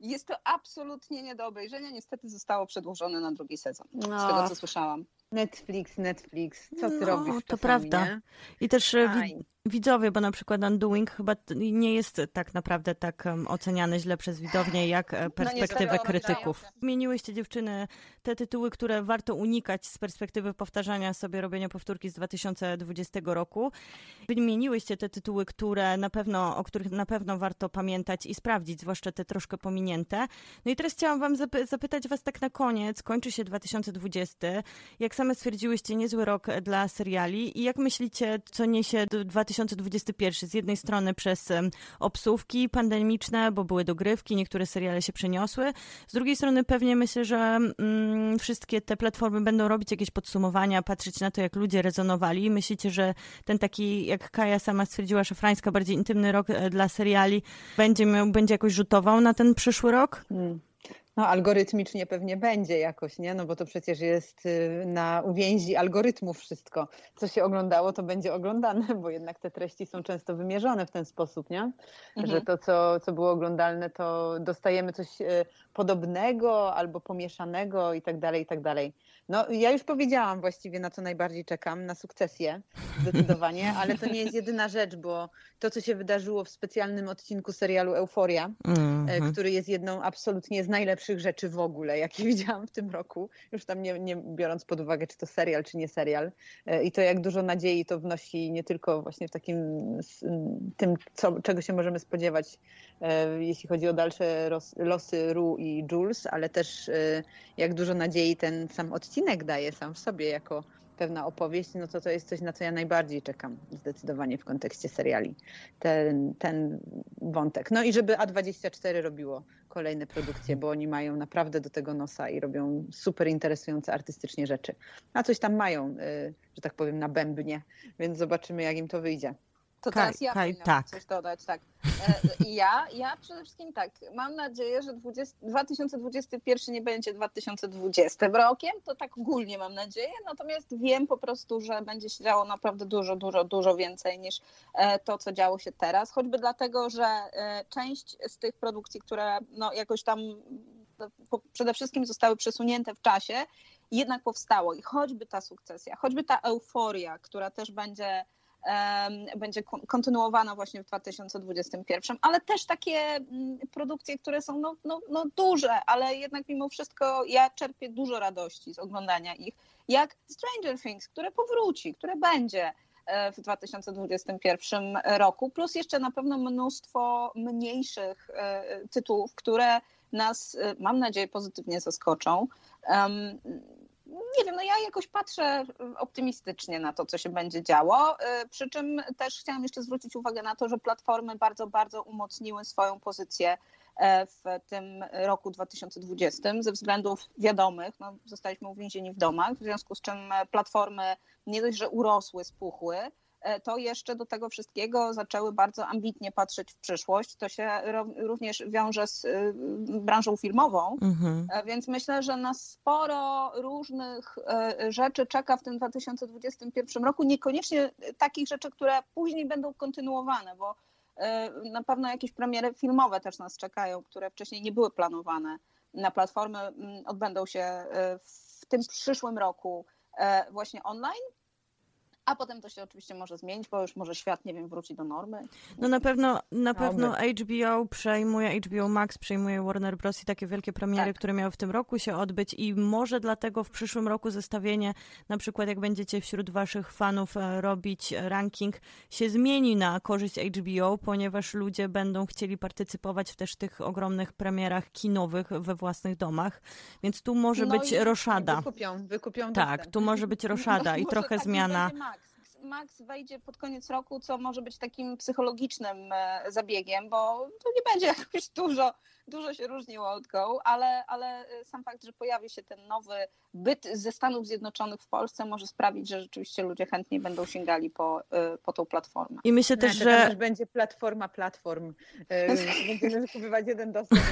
Jest to absolutnie nie do obejrzenia. Niestety zostało przedłużone na drugi sezon, z No. tego co słyszałam. Netflix, Netflix, co ty No, robisz to czasami, prawda. Nie? I też e, wi- widzowie, bo na przykład Undoing chyba nie jest tak naprawdę tak oceniany źle przez widownię, jak perspektywę oglądają krytyków. Zmieniłyście dziewczyny te tytuły, które warto unikać z perspektywy powtarzania sobie robienia powtórki z 2020 roku. Wymieniłyście te tytuły, które na pewno, o których na pewno warto pamiętać i sprawdzić, zwłaszcza te troszkę pominięte. No i teraz chciałam wam zapy- zapytać was tak na koniec, kończy się 2020, jak same stwierdziłyście, niezły rok dla seriali i jak myślicie, co niesie d- 2021? Z jednej strony przez obsówki pandemiczne, bo były dogrywki, niektóre seriale się przeniosły. Z drugiej strony pewnie myślę, że mm, wszystkie te platformy będą robić jakieś podsumowania, patrzeć na to, jak ludzie rezonowali. Myślicie, że ten taki, jak Kaja sama stwierdziła, szafrańska, bardziej intymny rok e, dla seriali będzie, miał, będzie jakoś rzutował na ten przyszły rok? Mm. No, algorytmicznie pewnie będzie jakoś, nie? No bo to przecież jest y, na uwięzi algorytmów wszystko. Co się oglądało, to będzie oglądane, bo jednak te treści są często wymierzone w ten sposób, nie? Mhm. Że to, co, co było oglądalne, to dostajemy coś y, podobnego albo pomieszanego i tak dalej, i tak dalej. No, ja już powiedziałam właściwie, na co najbardziej czekam, na sukcesję, zdecydowanie, ale to nie jest jedyna rzecz, bo to, co się wydarzyło w specjalnym odcinku serialu Euforia, Mhm. który jest jedną absolutnie z najlepszych najlepszych rzeczy w ogóle, jakie widziałam w tym roku, już tam nie, nie biorąc pod uwagę, czy to serial, czy nie serial. E, I to jak dużo nadziei to wnosi nie tylko właśnie w takim tym, co, czego się możemy spodziewać, e, jeśli chodzi o dalsze losy Ru i Jules, ale też e, jak dużo nadziei ten sam odcinek daje sam w sobie jako pewna opowieść, no to to jest coś, na co ja najbardziej czekam zdecydowanie w kontekście seriali. Ten, ten wątek. No i żeby A24 robiło kolejne produkcje, bo oni mają naprawdę do tego nosa i robią super interesujące artystycznie rzeczy. A coś tam mają, y, że tak powiem, na bębnie, więc zobaczymy, jak im to wyjdzie. To Kaj- teraz ja Kaj, tak. coś dodać, tak. E, I ja, ja przede wszystkim tak, mam nadzieję, że 20, 2021 nie będzie 2020 rokiem, to tak ogólnie mam nadzieję, natomiast wiem po prostu, że będzie się działo naprawdę dużo, dużo, dużo więcej niż e, to, co działo się teraz, choćby dlatego, że e, część z tych produkcji, które no, jakoś tam no, przede wszystkim zostały przesunięte w czasie, jednak powstało i choćby ta sukcesja, choćby ta euforia, która też będzie będzie kon- kontynuowana właśnie w 2021, ale też takie mm, produkcje, które są no, no, no duże, ale jednak mimo wszystko ja czerpię dużo radości z oglądania ich, jak Stranger Things, które powróci, które będzie e, w 2021 roku, plus jeszcze na pewno mnóstwo mniejszych e, tytułów, które nas, e, mam nadzieję, pozytywnie zaskoczą. Nie wiem, no ja jakoś patrzę optymistycznie na to, co się będzie działo. y, Przy czym też chciałam jeszcze zwrócić uwagę na to, że platformy bardzo, bardzo umocniły swoją pozycję e, w tym roku 2020 ze względów wiadomych. No, zostaliśmy uwięzieni w domach, w związku z czym platformy nie dość, że urosły, spuchły, to jeszcze do tego wszystkiego zaczęły bardzo ambitnie patrzeć w przyszłość. To się również wiąże z y, branżą filmową, Mhm. E, Więc myślę, że nas sporo różnych e, rzeczy czeka w tym 2021 roku. Niekoniecznie takich rzeczy, które później będą kontynuowane, bo e, na pewno jakieś premiery filmowe też nas czekają, które wcześniej nie były planowane na platformy. Odbędą się e, w tym przyszłym roku e, właśnie online. A potem to się oczywiście może zmienić, bo już może świat, nie wiem, wróci do normy. No na pewno, na pewno HBO przejmuje, HBO Max przejmuje Warner Bros. i takie wielkie premiery, Tak. które miały w tym roku się odbyć i może dlatego w przyszłym roku zestawienie, na przykład jak będziecie wśród waszych fanów e, robić ranking, się zmieni na korzyść HBO, ponieważ ludzie będą chcieli partycypować w też tych ogromnych premierach kinowych we własnych domach, więc tu może No być i roszada. Wykupią, wykupią Tak, dostęp. tu może być roszada i Może trochę tak, zmiana. Max wejdzie pod koniec roku, co może być takim psychologicznym e, zabiegiem, bo to nie będzie jakoś dużo, dużo się różniło od Go, ale, ale e, sam fakt, że pojawi się ten nowy byt ze Stanów Zjednoczonych w Polsce może sprawić, że rzeczywiście ludzie chętniej będą sięgali po, e, po tą platformę. I myślę też, Znaczy, że już będzie platforma platform. E, Będziemy wykupywać jeden dostęp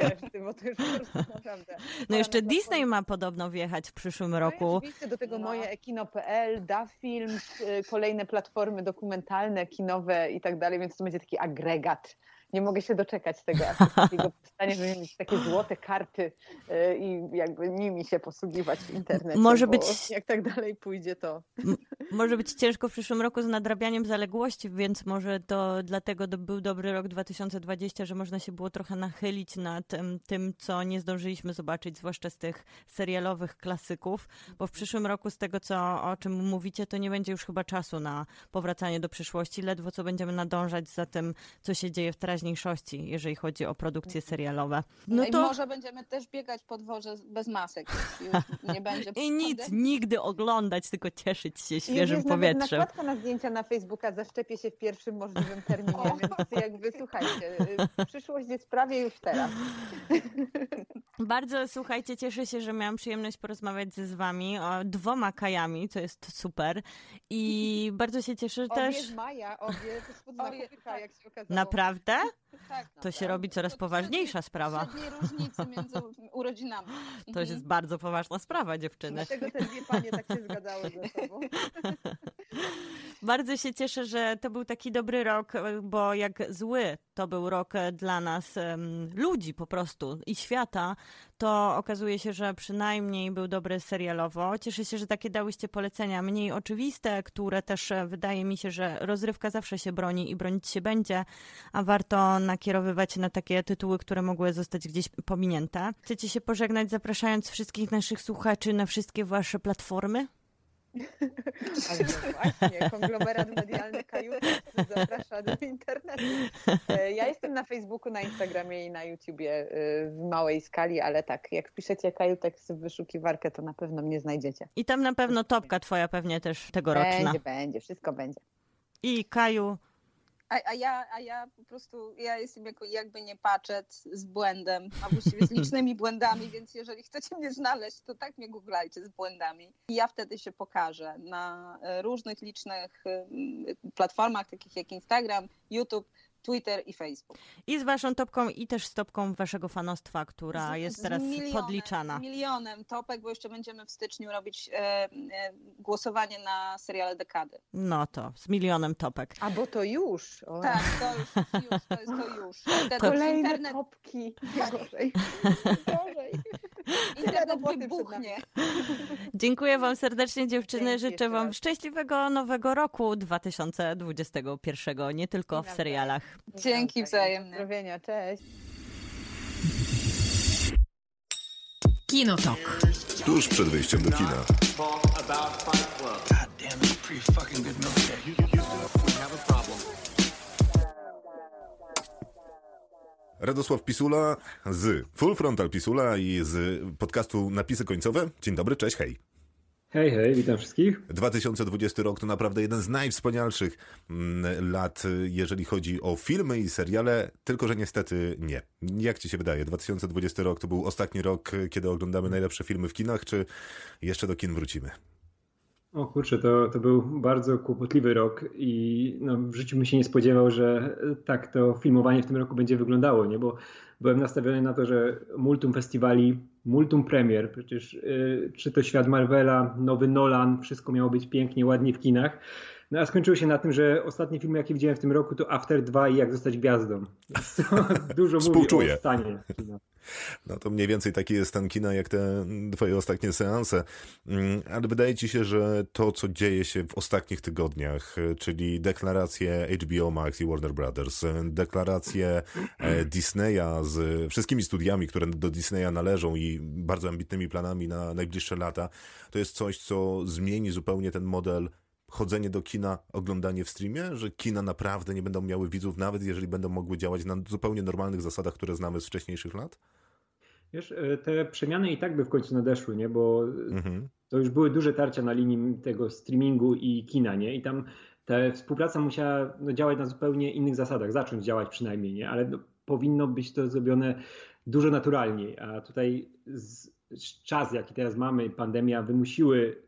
reszty, bo to już po prostu naprawdę... no jeszcze Disney ma podobno wjechać w przyszłym No roku. oczywiście do tego No. moje ekino.pl, da film, y, kolejne platformy dokumentalne, kinowe i tak dalej, więc to będzie taki agregat. Nie mogę się doczekać tego takiego powstania, żeby mieć takie złote karty y, i jakby nimi się posługiwać w internecie. Może być- Jak tak dalej pójdzie, to Może być ciężko w przyszłym roku z nadrabianiem zaległości, więc może to dlatego był dobry rok 2020, że można się było trochę nachylić nad tym, co nie zdążyliśmy zobaczyć, zwłaszcza z tych serialowych klasyków, bo w przyszłym roku z tego, co, o czym mówicie, to nie będzie już chyba czasu na powracanie do przyszłości, ledwo co będziemy nadążać za tym, co się dzieje w teraźniejszości, jeżeli chodzi o produkcje serialowe. No I to może będziemy też biegać po dworze bez masek, już nie będzie i nic, nigdy oglądać, tylko cieszyć się świeżym jest nawet powietrzem. nakładka na zdjęcia na Facebooka, zaszczepię się w pierwszym możliwym terminie, O. więc jakby słuchajcie, y, przyszłość jest prawie już teraz. Bardzo słuchajcie, cieszę się, że miałam przyjemność porozmawiać z wami o dwoma kajami, to jest super. I bardzo się cieszę Obie też. z Maja, obie to spod znaku jak się okazało. Naprawdę? Tak, To się tak. robi coraz To poważniejsza średniej- sprawa. Średniej różnicy między urodzinami. To Mhm. jest bardzo poważna sprawa, dziewczyny. Dlatego te dwie panie tak się zgadzały ze sobą. Bardzo się cieszę, że to był taki dobry rok, bo jak zły to był rok dla nas, ludzi po prostu i świata, to okazuje się, że przynajmniej był dobry serialowo. Cieszę się, że takie dałyście polecenia mniej oczywiste, które też e, wydaje mi się, że rozrywka zawsze się broni i bronić się będzie, a warto nakierowywać na takie tytuły, które mogły zostać gdzieś pominięte. Chcecie się pożegnać, zapraszając wszystkich naszych słuchaczy na wszystkie wasze platformy? Ale no właśnie, konglomerat medialny Kajutek zaprasza do internetu. E, Ja jestem na Facebooku, na Instagramie i na YouTubie e, w małej skali, ale tak, jak wpiszecie Kajutek w wyszukiwarkę, to na pewno mnie znajdziecie. I tam na pewno topka twoja pewnie też tegoroczna. Będzie, będzie, wszystko będzie. I Kaju, A, a, ja, a ja po prostu, ja jestem jako, jakby nie paczet z błędem, a właściwie z licznymi błędami, więc jeżeli chcecie mnie znaleźć, to tak mnie googlajcie z błędami. I ja wtedy się pokażę na różnych licznych platformach, takich jak Instagram, YouTube, Twitter i Facebook. i z waszą topką, i też z topką waszego fanostwa, która Z- jest z teraz milionem, podliczana. Z milionem topek, bo jeszcze będziemy w styczniu robić e, e, głosowanie na seriale dekady. No to, z milionem topek. A bo to już. O. Tak, to już, już to jest to już. Wtedy Kolejne internet, topki. Gorzej. Gorzej. internet wybuchnie. Dziękuję wam serdecznie, dziewczyny. Dzięki Życzę wam raz. szczęśliwego nowego roku 2021, nie tylko w serialach. Dzięki wzajemnie. Pozdrowienia, cześć. Kinotok. Tuż przed wyjściem do kina. Radosław Pisula z Full Frontal Pisula i z podcastu Napisy Końcowe. Dzień dobry, cześć, hej. Hej, hej, witam wszystkich. 2020 rok to naprawdę jeden z najwspanialszych mm, lat, y, jeżeli chodzi o filmy i seriale, tylko że niestety nie. Jak ci się wydaje, 2020 rok to był ostatni rok, y, kiedy oglądamy najlepsze filmy w kinach, czy jeszcze do kin wrócimy? O kurczę, to, to był bardzo kłopotliwy rok i no, w życiu bym się nie spodziewał, że tak to filmowanie w tym roku będzie wyglądało, nie? Bo byłem nastawiony na to, że multum festiwali, multum premier, przecież y, czy to świat Marvela, nowy Nolan, wszystko miało być pięknie, ładnie w kinach. No a skończyło się na tym, że ostatni film, jaki widziałem w tym roku, to After 2 i Jak zostać gwiazdą. Dużo mówi Współczuję. o stanie. No to mniej więcej taki jest ten kina, jak te twoje ostatnie seanse. Mm, Ale wydaje ci się, że to, co dzieje się w ostatnich tygodniach, czyli deklaracje HBO Max i Warner Brothers, deklaracje e, Disneya z wszystkimi studiami, które do Disneya należą i bardzo ambitnymi planami na najbliższe lata, to jest coś, co zmieni zupełnie ten model chodzenie do kina, oglądanie w streamie, że kina naprawdę nie będą miały widzów, nawet jeżeli będą mogły działać na zupełnie normalnych zasadach, które znamy z wcześniejszych lat? Wiesz, e, te przemiany i tak by w końcu nadeszły, nie? Bo Mhm. to już były duże tarcia na linii tego streamingu i kina, nie? I tam ta współpraca musiała no, działać na zupełnie innych zasadach, zacząć działać przynajmniej, nie? Ale no, powinno być to zrobione dużo naturalniej, a tutaj z, z czas, jaki teraz mamy, pandemia, wymusiły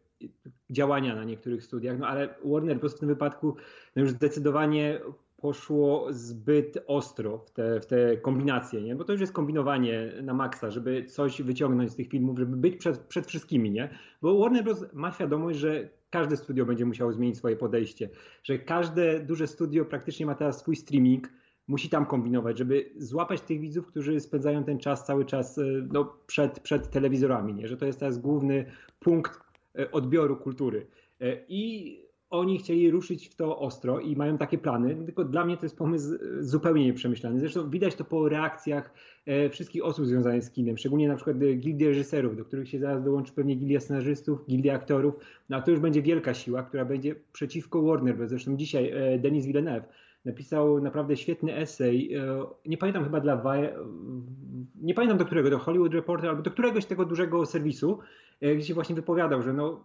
działania na niektórych studiach, no ale Warner Bros. w tym wypadku no, już zdecydowanie poszło zbyt ostro w te, w te kombinacje, nie? bo to już jest kombinowanie na maksa, żeby coś wyciągnąć z tych filmów, żeby być przed, przed wszystkimi, nie? Bo Warner Bros. ma świadomość, że każde studio będzie musiało zmienić swoje podejście, że każde duże studio praktycznie ma teraz swój streaming, musi tam kombinować, żeby złapać tych widzów, którzy spędzają ten czas cały czas e, no, przed, przed telewizorami, nie? że to jest teraz główny punkt odbioru kultury. E, I oni chcieli ruszyć w to ostro i mają takie plany, tylko dla mnie to jest pomysł e, zupełnie nieprzemyślany. Zresztą widać to po reakcjach e, wszystkich osób związanych z kinem, szczególnie na przykład e, gildii reżyserów, do których się zaraz dołączy pewnie gildia scenarzystów, gildia aktorów, no a to już będzie wielka siła, która będzie przeciwko Warner Bros. Zresztą dzisiaj e, Denis Villeneuve napisał naprawdę świetny esej, e, nie pamiętam chyba dla, nie pamiętam do którego, do Hollywood Reporter albo do któregoś tego dużego serwisu, e, gdzie się właśnie wypowiadał, że no,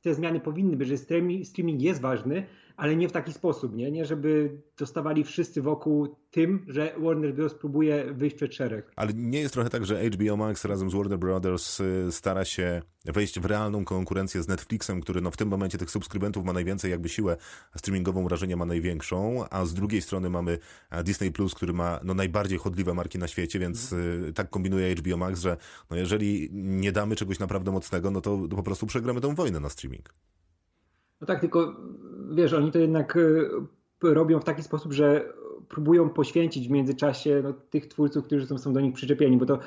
te zmiany powinny być, że streaming jest ważny, ale nie w taki sposób, nie? nie żeby dostawali wszyscy wokół tym, że Warner Bros. próbuje wyjść przed szereg. Ale nie jest trochę tak, że HBO Max razem z Warner Brothers y, stara się wejść w realną konkurencję z Netflixem, który no w tym momencie tych subskrybentów ma najwięcej, jakby siłę streamingową wrażenie ma największą, a z drugiej strony mamy e, Disney Plus, który ma no najbardziej chodliwe marki na świecie, więc y, tak kombinuje HBO Max, że no jeżeli nie damy czegoś naprawdę mocnego, no to, to po prostu przegramy tą wojnę na streaming. No tak, tylko wiesz, oni to jednak e, robią w taki sposób, że próbują poświęcić w międzyczasie no, tych twórców, którzy są, są do nich przyczepieni, bo to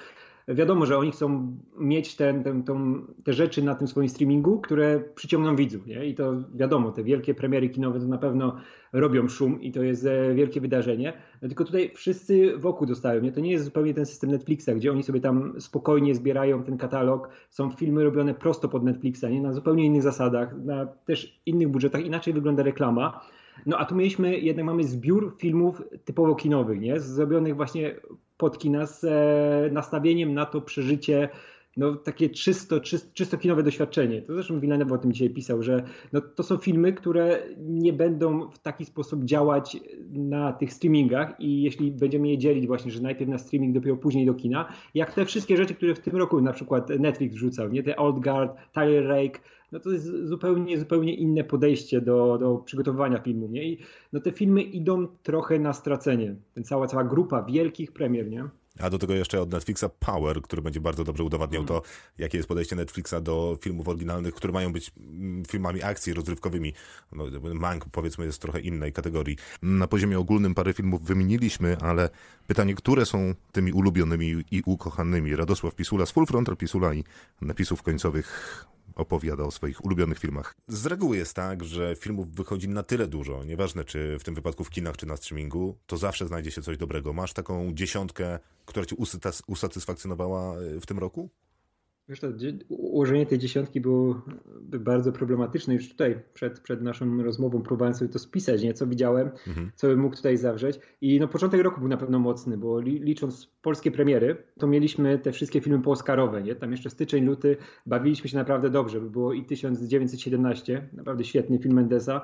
wiadomo, że oni chcą mieć ten, ten, tą, te rzeczy na tym swoim streamingu, które przyciągną widzów. Nie? I to wiadomo, te wielkie premiery kinowe to na pewno robią szum i to jest e, wielkie wydarzenie. Tylko tutaj wszyscy wokół dostają. Nie? To nie jest zupełnie ten system Netflixa, gdzie oni sobie tam spokojnie zbierają ten katalog. Są filmy robione prosto pod Netflixa, nie? na zupełnie innych zasadach, na też innych budżetach. Inaczej wygląda reklama. No a tu mieliśmy, jednak mamy zbiór filmów typowo kinowych, nie? Zrobionych właśnie pod kina z e, nastawieniem na to przeżycie no, takie czysto, czysto, czysto kinowe doświadczenie. To zresztą Villeneuve o tym dzisiaj pisał, że no, to są filmy, które nie będą w taki sposób działać na tych streamingach i jeśli będziemy je dzielić właśnie, że najpierw na streaming, dopiero później do kina, jak te wszystkie rzeczy, które w tym roku na przykład Netflix wrzucał, nie? Te Old Guard, Tyler Rake, no to jest zupełnie, zupełnie inne podejście do, do przygotowywania filmu, nie? I no te filmy idą trochę na stracenie. Ten cała, cała grupa wielkich premier, nie? A do tego jeszcze od Netflixa Power, który będzie bardzo dobrze udowadniał to, jakie jest podejście Netflixa do filmów oryginalnych, które mają być mm, filmami akcji rozrywkowymi. No, Mank powiedzmy jest trochę innej kategorii. Na poziomie ogólnym parę filmów wymieniliśmy, ale pytanie, które są tymi ulubionymi i ukochanymi? Radosław Pisula z Full Frontal Pisula i napisów końcowych opowiada o swoich ulubionych filmach. Z reguły jest tak, że filmów wychodzi na tyle dużo, nieważne czy w tym wypadku w kinach, czy na streamingu, to zawsze znajdzie się coś dobrego. Masz taką dziesiątkę, która cię usatysfakcjonowała e, w tym roku? Wiesz, to ułożenie tej dziesiątki było bardzo problematyczne już tutaj przed, przed naszą rozmową. Próbowałem sobie to spisać, nie? co widziałem, mhm. co bym mógł tutaj zawrzeć. I no, początek roku był na pewno mocny, bo licząc polskie premiery, to mieliśmy te wszystkie filmy pooscarowe. Nie? Tam jeszcze styczeń, luty bawiliśmy się naprawdę dobrze. Było i 1917, naprawdę świetny film Mendesa,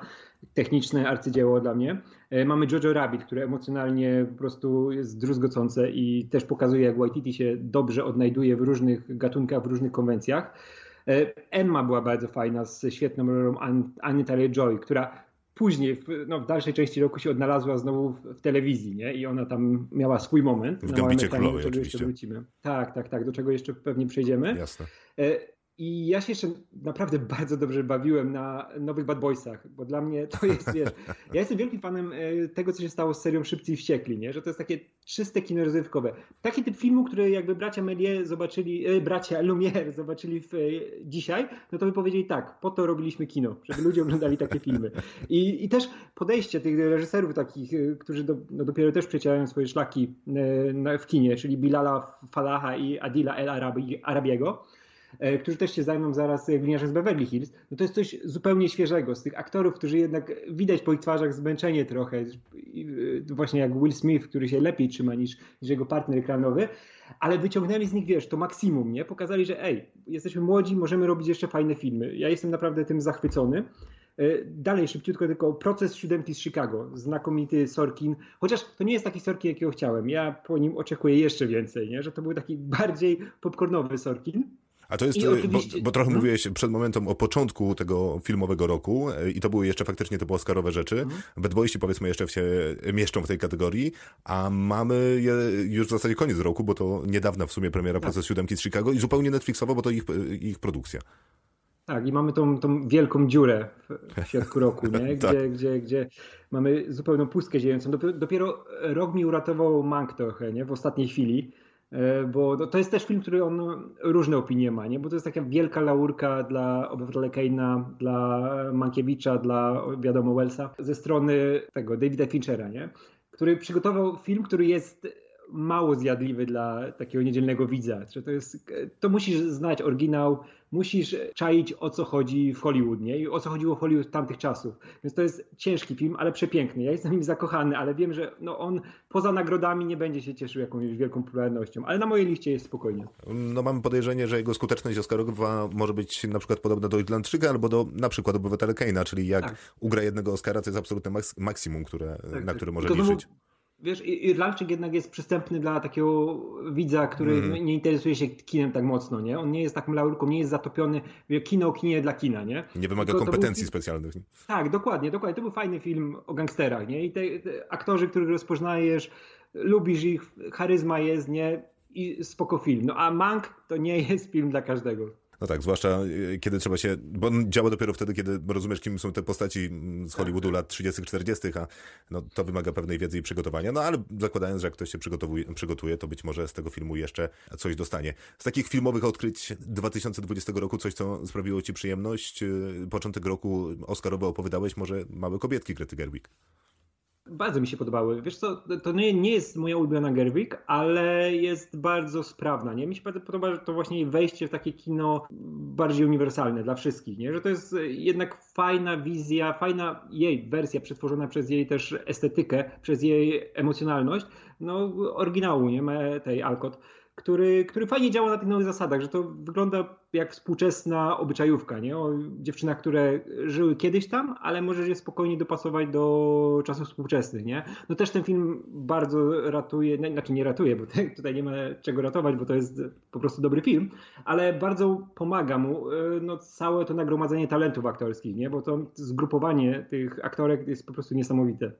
techniczne arcydzieło dla mnie. E, mamy Jojo Rabbit, które emocjonalnie po prostu jest druzgocące i też pokazuje, jak Waititi się dobrze odnajduje w różnych gatunkach, w różnych konwencjach. E, Emma była bardzo fajna z świetną rolą Anny Taylor-Joy, która później, w, no, w dalszej części roku się odnalazła znowu w, w, telewizji, nie? I ona tam miała swój moment. W Gambicie Królowej oczywiście. Wrócimy. Tak, tak, tak, do czego jeszcze pewnie przejdziemy. Jasne. I ja się jeszcze naprawdę bardzo dobrze bawiłem na nowych Bad Boysach, bo dla mnie to jest, wiesz, ja jestem wielkim fanem e, tego, co się stało z serią Szybcy i Wściekli, nie? że to jest takie czyste kino rozrywkowe. Taki typ filmu, który jakby bracia Melie zobaczyli, e, bracia Lumière zobaczyli w, e, dzisiaj, no to by powiedzieli tak, po to robiliśmy kino, żeby ludzie oglądali takie filmy. I, i też podejście tych reżyserów takich, e, którzy do, no dopiero też przecierają swoje szlaki e, w kinie, czyli Bilala Falaha i Adila El Arabi, Arabiego, którzy też się zajmą zaraz gliniarzem z Beverly Hills, no to jest coś zupełnie świeżego. Z tych aktorów, którzy jednak widać po ich twarzach zmęczenie trochę, e, właśnie jak Will Smith, który się lepiej trzyma niż, niż jego partner ekranowy, ale wyciągnęli z nich, wiesz, to maksimum, nie? Pokazali, że ej, jesteśmy młodzi, możemy robić jeszcze fajne filmy. Ja jestem naprawdę tym zachwycony. E, dalej szybciutko, tylko proces siódemki z Chicago. Znakomity Sorkin. Chociaż to nie jest taki Sorkin, jakiego chciałem. Ja po nim oczekuję jeszcze więcej, nie? że to był taki bardziej popcornowy Sorkin. A to jest, e, bo, bo, trochę hmm? mówiłeś przed momentem o początku tego filmowego roku e, i to były jeszcze faktycznie te Oscarowe rzeczy. Hmm? Powiedzmy jeszcze się mieszczą w tej kategorii, a mamy już w zasadzie koniec roku, bo to niedawna w sumie premiera tak. Proces Siódemki z Chicago i zupełnie Netflixowa, bo to ich, ich produkcja. Tak, i mamy tą, tą wielką dziurę w środku roku, nie? Gdzie, tak. gdzie, gdzie mamy zupełną pustkę ziejącą. Dopiero, dopiero rok mi uratował Mank trochę, nie? W ostatniej chwili bo to jest też film, który on różne opinie ma, nie? bo to jest taka wielka laurka dla obywatela Kane'a, dla Mankiewicza, dla wiadomo Wellsa, ze strony tego Davida Finchera, nie? który przygotował film, który jest mało zjadliwy dla takiego niedzielnego widza. To, jest, to musisz znać oryginał, musisz czaić o co chodzi w Hollywood, nie? I o co chodziło w Hollywood tamtych czasów. Więc to jest ciężki film, ale przepiękny. Ja jestem nim zakochany, ale wiem, że no on poza nagrodami nie będzie się cieszył jakąś wielką popularnością, ale na mojej liście jest spokojnie. No mam podejrzenie, że jego skuteczność Oscarowa może być na przykład podobna do Irlandczyka albo do na przykład Obywatela czyli jak tak. ugra jednego Oscara, to jest absolutne maksimum, które, tak, na które może liczyć. Znowu Wiesz, Irlandczyk jednak jest przystępny dla takiego widza, który mm. nie interesuje się kinem tak mocno, nie? On nie jest taką laurką, nie jest zatopiony. Kino, kinie dla kina, nie? Nie wymaga to, kompetencji to był... specjalnych. Tak, dokładnie, dokładnie. To był fajny film o gangsterach, nie? I te, te aktorzy, których rozpoznajesz, lubisz ich, charyzma jest, nie? I spoko film. No a Mank to nie jest film dla każdego. No tak, zwłaszcza y, kiedy trzeba się, bo on działa dopiero wtedy, kiedy rozumiesz, kim są te postaci z Hollywoodu lat 30., 40., a no, to wymaga pewnej wiedzy i przygotowania. No ale zakładając, że jak ktoś się przygotuje, to być może z tego filmu jeszcze coś dostanie. Z takich filmowych odkryć 2020 roku, coś, co sprawiło ci przyjemność, y, początek roku Oscarowy opowiadałeś, może Małe Kobietki Grety Gerwig. Bardzo mi się podobały. Wiesz co, to nie, nie jest moja ulubiona Gerwig, ale jest bardzo sprawna, nie? Mi się bardzo podoba, że to właśnie wejście w takie kino bardziej uniwersalne dla wszystkich, nie? Że to jest jednak fajna wizja, fajna jej wersja przetworzona przez jej też estetykę, przez jej emocjonalność, no oryginału, nie? Tej Alcott który, który fajnie działa na tych nowych zasadach, że to wygląda jak współczesna obyczajówka, nie? O dziewczynach, które żyły kiedyś tam, ale możesz je spokojnie dopasować do czasów współczesnych, nie? No też ten film bardzo ratuje, znaczy nie ratuje, bo tutaj nie ma czego ratować, bo to jest po prostu dobry film, ale bardzo pomaga mu y, no, całe to nagromadzenie talentów aktorskich, nie? Bo to zgrupowanie tych aktorek jest po prostu niesamowite.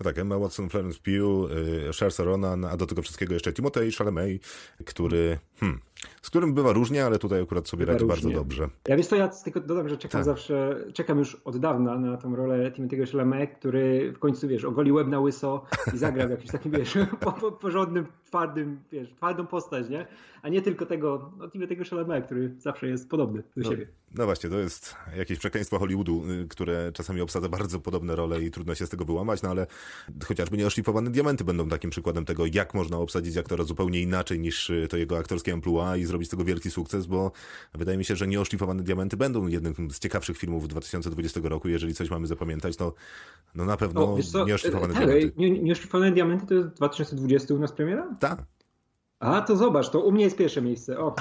No tak, Emma Watson, Florence Pugh, y, Saoirse Ronan, a do tego wszystkiego jeszcze Timothée Chalamet, który, hmm, z którym bywa różnie, ale tutaj akurat sobie radzi bardzo dobrze. Ja wiesz to ja tylko dodam, że czekam tak. zawsze, czekam już od dawna na tą rolę Timothy'ego Chalamet, który w końcu, wiesz, ogoli łeb na łyso i zagra w jakimś takim, wiesz, porządnym, twardym, wiesz, twardą postać, nie? A nie tylko tego, no Timothy'ego Chalamet, który zawsze jest podobny do no, siebie. No właśnie, to jest jakieś przekleństwo Hollywoodu, y, które czasami obsadza bardzo podobne role i trudno się z tego wyłamać, no ale chociażby nieoszlifowane diamenty będą takim przykładem tego, jak można obsadzić aktora zupełnie inaczej niż to jego aktorskie amplua i zrobić z tego wielki sukces, bo wydaje mi się, że nieoszlifowane diamenty będą jednym z ciekawszych filmów 2020 roku. Jeżeli coś mamy zapamiętać, to no na pewno o, nieoszlifowane tak, diamenty. Nie, nieoszlifowane diamenty to jest 2020 u nas premiera? Tak. A, to zobacz, to u mnie jest pierwsze miejsce. O,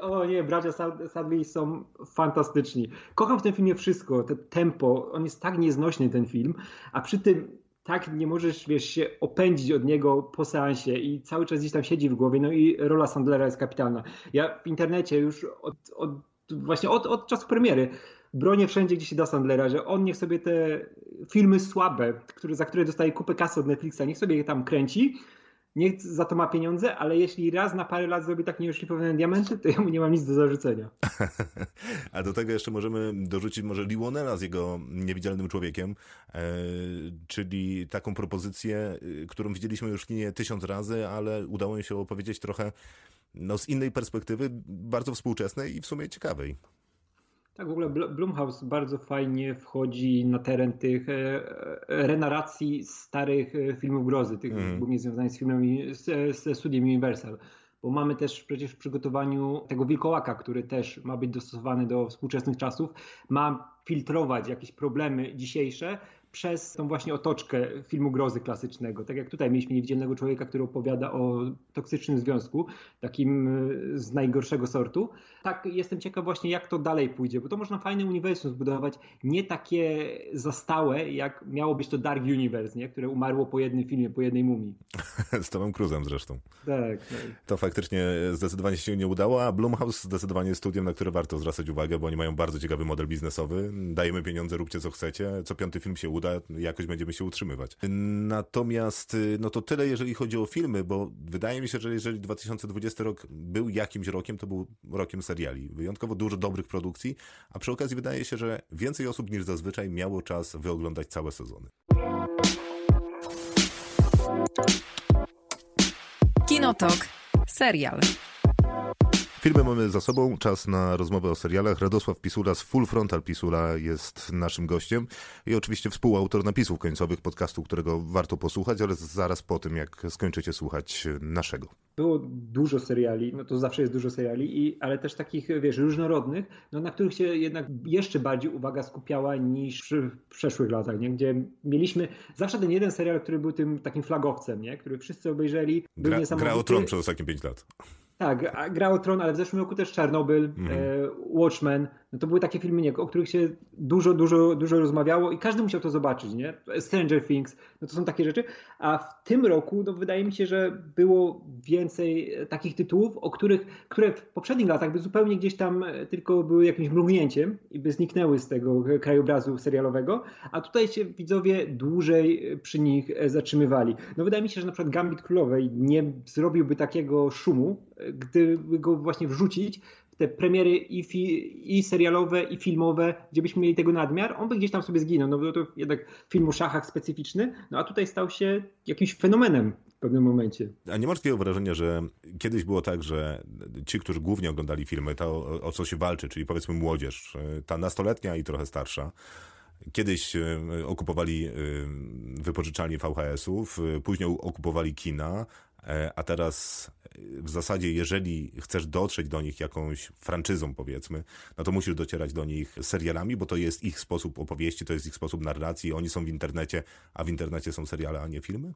o nie, bracia Sadley są fantastyczni. Kocham w tym filmie wszystko, te tempo, on jest tak nieznośny ten film, a przy tym tak nie możesz, wiesz, się opędzić od niego po seansie i cały czas gdzieś tam siedzi w głowie, no i rola Sandlera jest kapitalna. Ja w internecie już od, od właśnie od, od czasu premiery bronię wszędzie, gdzie się da Sandlera, że on niech sobie te filmy słabe, które, za które dostaje kupę kasy od Netflixa, niech sobie je tam kręci, niech za to ma pieniądze, ale jeśli raz na parę lat zrobi tak nieoszlifowane diamenty, to ja mu nie mam nic do zarzucenia. A do tego jeszcze możemy dorzucić może Liwonela z jego niewidzialnym człowiekiem, e, czyli taką propozycję, y, którą widzieliśmy już w kinie tysiąc razy, ale udało mi się opowiedzieć trochę no, z innej perspektywy, bardzo współczesnej i w sumie ciekawej. Tak, w ogóle Blumhouse bardzo fajnie wchodzi na teren tych e, e, renarracji starych e, filmów grozy, tych mm. głównie związanych z filmami, ze studiem Universal. Bo mamy też przecież w przygotowaniu tego wilkołaka, który też ma być dostosowany do współczesnych czasów, ma filtrować jakieś problemy dzisiejsze, przez tą właśnie otoczkę filmu grozy klasycznego. Tak jak tutaj mieliśmy niewidzialnego człowieka, który opowiada o toksycznym związku, takim e, z najgorszego sortu. Tak jestem ciekaw właśnie jak to dalej pójdzie, bo to można fajne uniwersum zbudować, nie takie zastałe, jak miało być to Dark Universe, nie? które umarło po jednym filmie, po jednej mumii. z Tomem Cruzem zresztą. Tak, tak. To faktycznie zdecydowanie się nie udało, a Blumhouse zdecydowanie jest studiem, na które warto zwracać uwagę, bo oni mają bardzo ciekawy model biznesowy. Dajemy pieniądze, róbcie co chcecie. Co piąty film się uda, jakoś będziemy się utrzymywać. Natomiast, y, no to tyle, jeżeli chodzi o filmy, bo wydaje mi się, że jeżeli 2020 rok był jakimś rokiem, to był rokiem seriali. Wyjątkowo dużo dobrych produkcji, a przy okazji wydaje się, że więcej osób niż zazwyczaj miało czas wyoglądać całe sezony. Kinotok. Serial. Filmy mamy za sobą, czas na rozmowę o serialach. Radosław Pisula z Full Frontal Pisula jest naszym gościem i oczywiście współautor napisów końcowych podcastu, którego warto posłuchać, ale zaraz po tym, jak skończycie słuchać naszego. Było dużo seriali, no to zawsze jest dużo seriali, i, ale też takich, wiesz, różnorodnych, no na których się jednak jeszcze bardziej uwaga skupiała niż w przeszłych latach, nie? gdzie mieliśmy zawsze ten jeden serial, który był tym takim flagowcem, nie? który wszyscy obejrzeli. Był gra, gra o tron przez ostatnie pięć lat. Tak, gra o Tron, ale w zeszłym roku też Czarnobyl, mm. Watchmen. No to były takie filmy, nie, o których się dużo, dużo, dużo rozmawiało i każdy musiał to zobaczyć, nie? Stranger Things, no to są takie rzeczy. A w tym roku, no wydaje mi się, że było więcej takich tytułów, o których, które w poprzednich latach by zupełnie gdzieś tam tylko były jakimś mrugnięciem i by zniknęły z tego krajobrazu serialowego, a tutaj się widzowie dłużej przy nich zatrzymywali. No wydaje mi się, że na przykład Gambit Królowej nie zrobiłby takiego szumu, gdyby go właśnie wrzucić te premiery i, fi, i serialowe, i filmowe, gdzie byśmy mieli tego nadmiar, on by gdzieś tam sobie zginął, no bo to jednak film o szachach specyficzny, no a tutaj stał się jakimś fenomenem w pewnym momencie. A nie masz takiego wrażenia, że kiedyś było tak, że ci, którzy głównie oglądali filmy, to o, co się walczy, czyli powiedzmy młodzież, ta nastoletnia i trochę starsza, Kiedyś e, okupowali e, wypożyczalnie VHS-ów, e, później okupowali kina, a teraz w zasadzie, jeżeli chcesz dotrzeć do nich jakąś franczyzą, powiedzmy, no to musisz docierać do nich serialami, bo to jest ich sposób opowieści, to jest ich sposób narracji. Oni są w internecie, a w internecie są seriale, a nie filmy?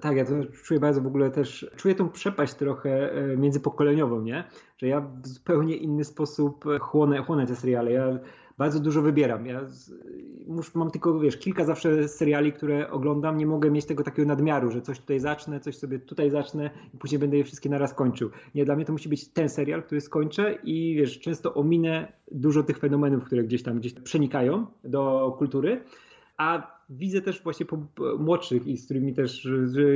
Tak, ja to czuję bardzo w ogóle też, czuję tą przepaść trochę międzypokoleniową, nie? Że ja w zupełnie inny sposób chłonę, chłonę te seriale. Ja bardzo dużo wybieram. Ja muszę, mam tylko, wiesz, kilka zawsze seriali, które oglądam. Nie mogę mieć tego takiego nadmiaru, że coś tutaj zacznę, coś sobie tutaj zacznę i później będę je wszystkie naraz kończył. Nie, dla mnie to musi być ten serial, który skończę i wiesz, często ominę dużo tych fenomenów, które gdzieś tam gdzieś przenikają do kultury. A widzę też właśnie po młodszych i z którymi też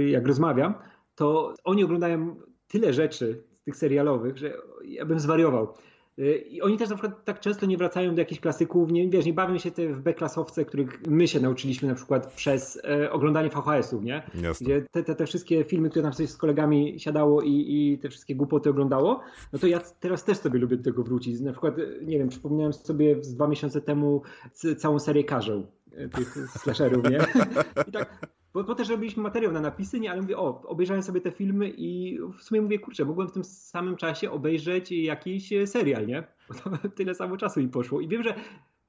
jak rozmawiam, to oni oglądają tyle rzeczy z tych serialowych, że ja bym zwariował. I oni też na przykład tak często nie wracają do jakichś klasyków, nie, wiesz, nie bawią się te w B-klasowce, których my się nauczyliśmy na przykład przez e, oglądanie VHS-ów, nie? Jasne. Gdzie te, te, te wszystkie filmy, które nam coś z kolegami siadało i, i te wszystkie głupoty oglądało, no to ja teraz też sobie lubię do tego wrócić. Na przykład, nie wiem, przypomniałem sobie z dwa miesiące temu całą serię Karzeł e, tych slasherów, nie? I tak bo, bo też robiliśmy materiał na napisy, nie, ale mówię, o, obejrzałem sobie te filmy i w sumie mówię, kurczę, mogłem w tym samym czasie obejrzeć jakiś serial, nie? Bo to tyle samo czasu mi poszło. I wiem, że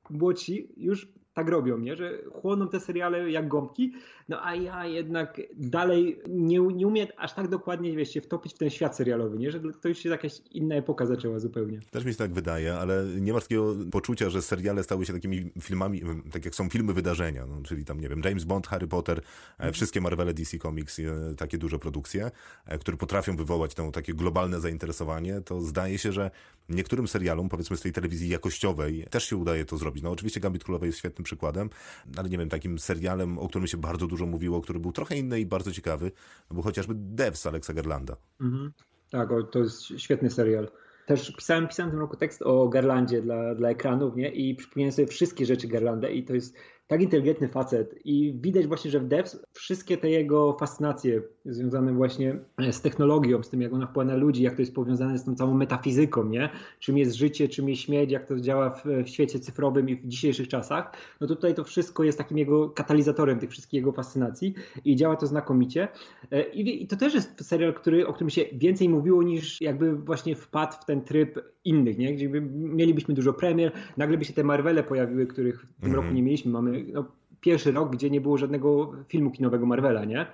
młodsi już tak robią, nie? że chłoną te seriale jak gąbki, no a ja jednak dalej nie, nie umiem aż tak dokładnie wiesz, się wtopić w ten świat serialowy, nie? że to już się jakaś inna epoka zaczęła zupełnie. Też mi się tak wydaje, ale nie masz takiego poczucia, że seriale stały się takimi filmami, tak jak są filmy wydarzenia, no, czyli tam, nie wiem, James Bond, Harry Potter, mm. wszystkie Marvele, DC Comics, e, takie duże produkcje, e, które potrafią wywołać to takie globalne zainteresowanie, to zdaje się, że niektórym serialom, powiedzmy z tej telewizji jakościowej, też się udaje to zrobić. No oczywiście Gambit Królowej jest świetnym przykładem, ale nie wiem, takim serialem, o którym się bardzo dużo mówiło, który był trochę inny i bardzo ciekawy, był chociażby Devs Alexa Garlanda. Mhm. Tak, to jest świetny serial. Też pisałem, pisałem w tym roku tekst o Garlandzie dla, dla ekranów, nie? I przypomniałem sobie wszystkie rzeczy Garlanda i to jest tak inteligentny facet i widać właśnie, że w Devs wszystkie te jego fascynacje związane właśnie z technologią, z tym jak ona wpływa na ludzi, jak to jest powiązane z tą całą metafizyką, nie? Czym jest życie, czym jest śmierć, jak to działa w, w świecie cyfrowym i w dzisiejszych czasach, no tutaj to wszystko jest takim jego katalizatorem tych wszystkich jego fascynacji i działa to znakomicie. E, I, i to też jest serial, który, o którym się więcej mówiło niż jakby właśnie wpadł w ten tryb innych, nie? Gdzie mielibyśmy dużo premier, nagle by się te Marvele pojawiły, których w tym mm. roku nie mieliśmy. Mamy no, pierwszy rok, gdzie nie było żadnego filmu kinowego Marvela, nie?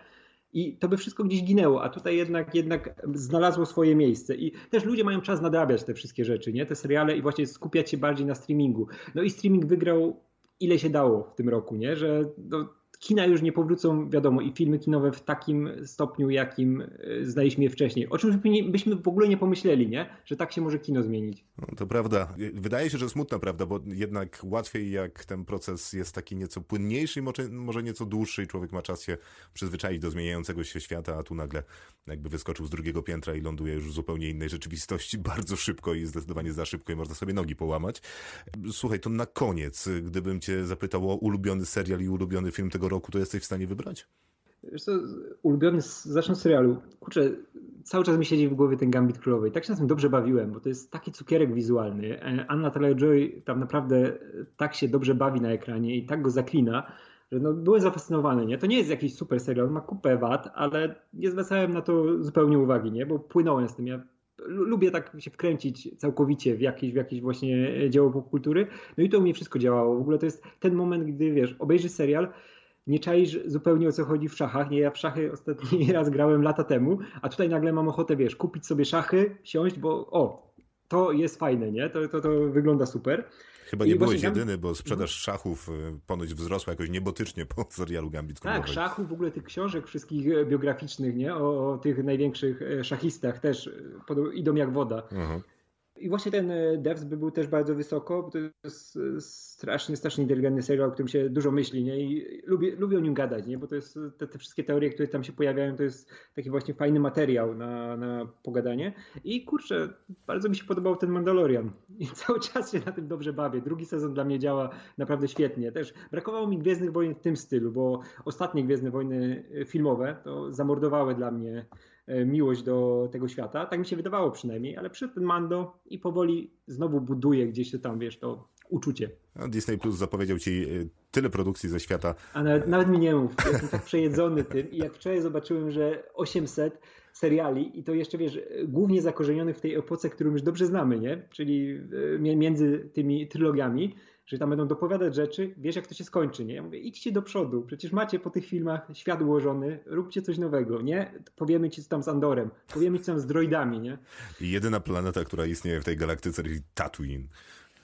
I to by wszystko gdzieś ginęło, a tutaj jednak, jednak znalazło swoje miejsce. I też ludzie mają czas nadrabiać te wszystkie rzeczy, nie? Te seriale i właśnie skupiać się bardziej na streamingu. No i streaming wygrał ile się dało w tym roku, nie? Że no, kina już nie powrócą, wiadomo, i filmy kinowe w takim stopniu, jakim e, znaliśmy je wcześniej. O czym byśmy w ogóle nie pomyśleli, nie? Że tak się może kino zmienić. No, to prawda. Wydaje się, że smutna prawda, bo jednak łatwiej jak ten proces jest taki nieco płynniejszy może, może nieco dłuższy i człowiek ma czas się przyzwyczaić do zmieniającego się świata, a tu nagle jakby wyskoczył z drugiego piętra i ląduje już w zupełnie innej rzeczywistości bardzo szybko i zdecydowanie za szybko i można sobie nogi połamać. Słuchaj, to na koniec, gdybym cię zapytał o ulubiony serial i ulubiony film tego roku, to jesteś w stanie wybrać? Wiesz co, ulubiony, zacznę z serialu. Kurczę, cały czas mi siedzi w głowie ten Gambit Królowej. Tak się na tym dobrze bawiłem, bo to jest taki cukierek wizualny. E, Anna Taylor-Joy tam naprawdę tak się dobrze bawi na ekranie i tak go zaklina, że no, byłem zafascynowany, nie? To nie jest jakiś super serial, ma kupę wad, ale nie zwracałem na to zupełnie uwagi, nie? Bo płynąłem z tym. Ja lubię tak się wkręcić całkowicie w jakieś, w jakieś właśnie dzieło popkultury. No i to u mnie wszystko działało. W ogóle to jest ten moment, gdy wiesz, obejrzysz serial, nie czaisz zupełnie o co chodzi w szachach. Nie, ja w szachy ostatni raz grałem lata temu, a tutaj nagle mam ochotę, wiesz, kupić sobie szachy, siąść, bo o, to jest fajne, nie? To, to, to wygląda super. Chyba nie I byłeś jedyny, bo sprzedaż szachów y, ponoć wzrosła jakoś niebotycznie po serialu Gambit Królowej. Tak, szachów, w ogóle tych książek wszystkich e, biograficznych, nie? O, o tych największych e, szachistach też e, idą jak woda. -huh. I właśnie ten e, Devs by był też bardzo wysoko, bo to jest e, strasznie, strasznie inteligentny serial, o którym się dużo myśli, nie? I lubię, lubię o nim gadać, nie? Bo to jest, te, te wszystkie teorie, które tam się pojawiają, to jest taki właśnie fajny materiał na, na pogadanie. I kurczę, bardzo mi się podobał ten Mandalorian. I cały czas się na tym dobrze bawię. Drugi sezon dla mnie działa naprawdę świetnie. Też brakowało mi Gwiezdnych Wojen w tym stylu, bo ostatnie Gwiezdne Wojny e, filmowe to zamordowały dla mnie miłość do tego świata. Tak mi się wydawało przynajmniej, ale przyszedł ten Mando i powoli znowu buduje gdzieś tam, wiesz, to uczucie. A Disney Plus zapowiedział ci e, tyle produkcji ze świata. A nawet, nawet mi nie mów, jestem tak przejedzony tym i jak wczoraj zobaczyłem, że 800 seriali i to jeszcze, wiesz, głównie zakorzenionych w tej epoce, którą już dobrze znamy, nie? Czyli e, między tymi trylogiami, że tam będą dopowiadać rzeczy, wiesz jak to się skończy, nie? Ja mówię, idźcie do przodu, przecież macie po tych filmach świat ułożony, róbcie coś nowego, nie? Powiemy ci co tam z Andorem, powiemy ci co tam z droidami, nie? I jedyna planeta, która istnieje w tej galaktyce, czyli Tatooine.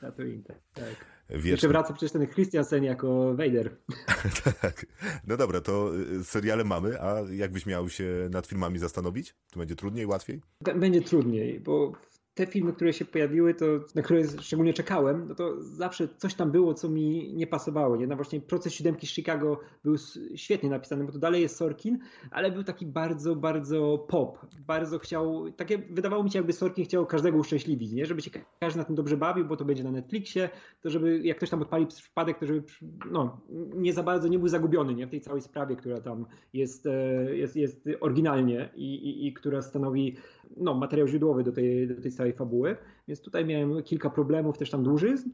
Tatooine, tak. tak. Jeszcze wraca przecież ten Christiansen jako Vader. tak. No dobra, to y, seriale mamy, a jakbyś miał się nad filmami zastanowić? To będzie trudniej, łatwiej? Będzie trudniej, bo te filmy, które się pojawiły, to, na które szczególnie czekałem, no to zawsze coś tam było, co mi nie pasowało. Nie? No właśnie proces siódemki z Chicago był świetnie napisany, bo to dalej jest Sorkin, ale był taki bardzo, bardzo pop. Bardzo chciał, takie wydawało mi się, jakby Sorkin chciał każdego uszczęśliwić, nie? żeby się każdy na tym dobrze bawił, bo to będzie na Netflixie, to żeby jak ktoś tam odpali przypadek, to żeby no, nie za bardzo nie był zagubiony nie? w tej całej sprawie, która tam jest, e, jest, jest oryginalnie i, i, i która stanowi no, materiał źródłowy do tej, do tej całej fabuły, więc tutaj miałem kilka problemów, też tam dłużyzn,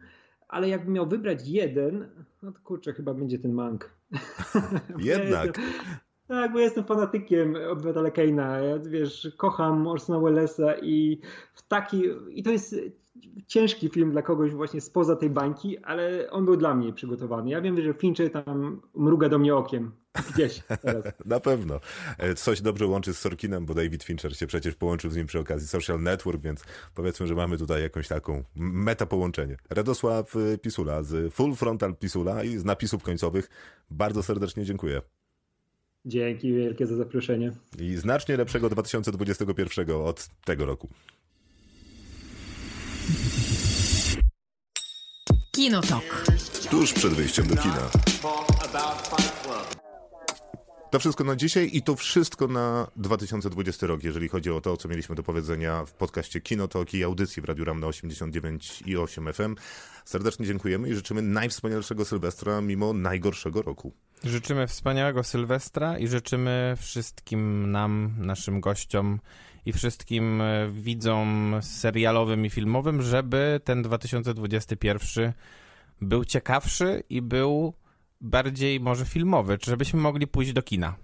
ale jakbym miał wybrać jeden, no to kurczę, chyba będzie ten Mank. Jednak. tak, bo jestem fanatykiem obywatela Keina. Ja, wiesz, kocham Orsona Wellesa i w taki, i to jest ciężki film dla kogoś właśnie spoza tej bańki, ale on był dla mnie przygotowany. Ja wiem, że Fincher tam mruga do mnie okiem. Gdzieś teraz. Na pewno. E, coś dobrze łączy z Sorkinem, bo David Fincher się przecież połączył z nim przy okazji Social Network, więc powiedzmy, że mamy tutaj jakąś taką meta połączenie. Radosław e, Pisula z Full Frontal Pisula i z napisów końcowych. Bardzo serdecznie dziękuję. Dzięki wielkie za zaproszenie. I znacznie lepszego 2021 od tego roku. Kinotok. Tuż przed wyjściem do kina. To wszystko na dzisiaj i to wszystko na 2020 rok, jeżeli chodzi o to, co mieliśmy do powiedzenia w podcaście Kinotok i audycji w Radiu Ram na 89 i 8 FM. Serdecznie dziękujemy i życzymy najwspanialszego Sylwestra mimo najgorszego roku. Życzymy wspaniałego Sylwestra i życzymy wszystkim nam, naszym gościom i wszystkim e, widzom serialowym i filmowym, żeby ten 2021 był ciekawszy i był bardziej może filmowy, czy żebyśmy mogli pójść do kina.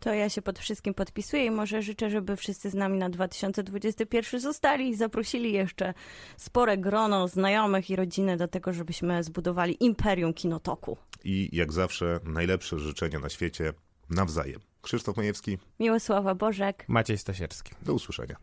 To ja się pod wszystkim podpisuję i może życzę, żeby wszyscy z nami na 2021 zostali i zaprosili jeszcze spore grono znajomych i rodziny do tego, żebyśmy zbudowali imperium kinotoku. I jak zawsze najlepsze życzenia na świecie nawzajem. Krzysztof Majewski. Miłosława Bożek. Maciej Stasierski. Do usłyszenia.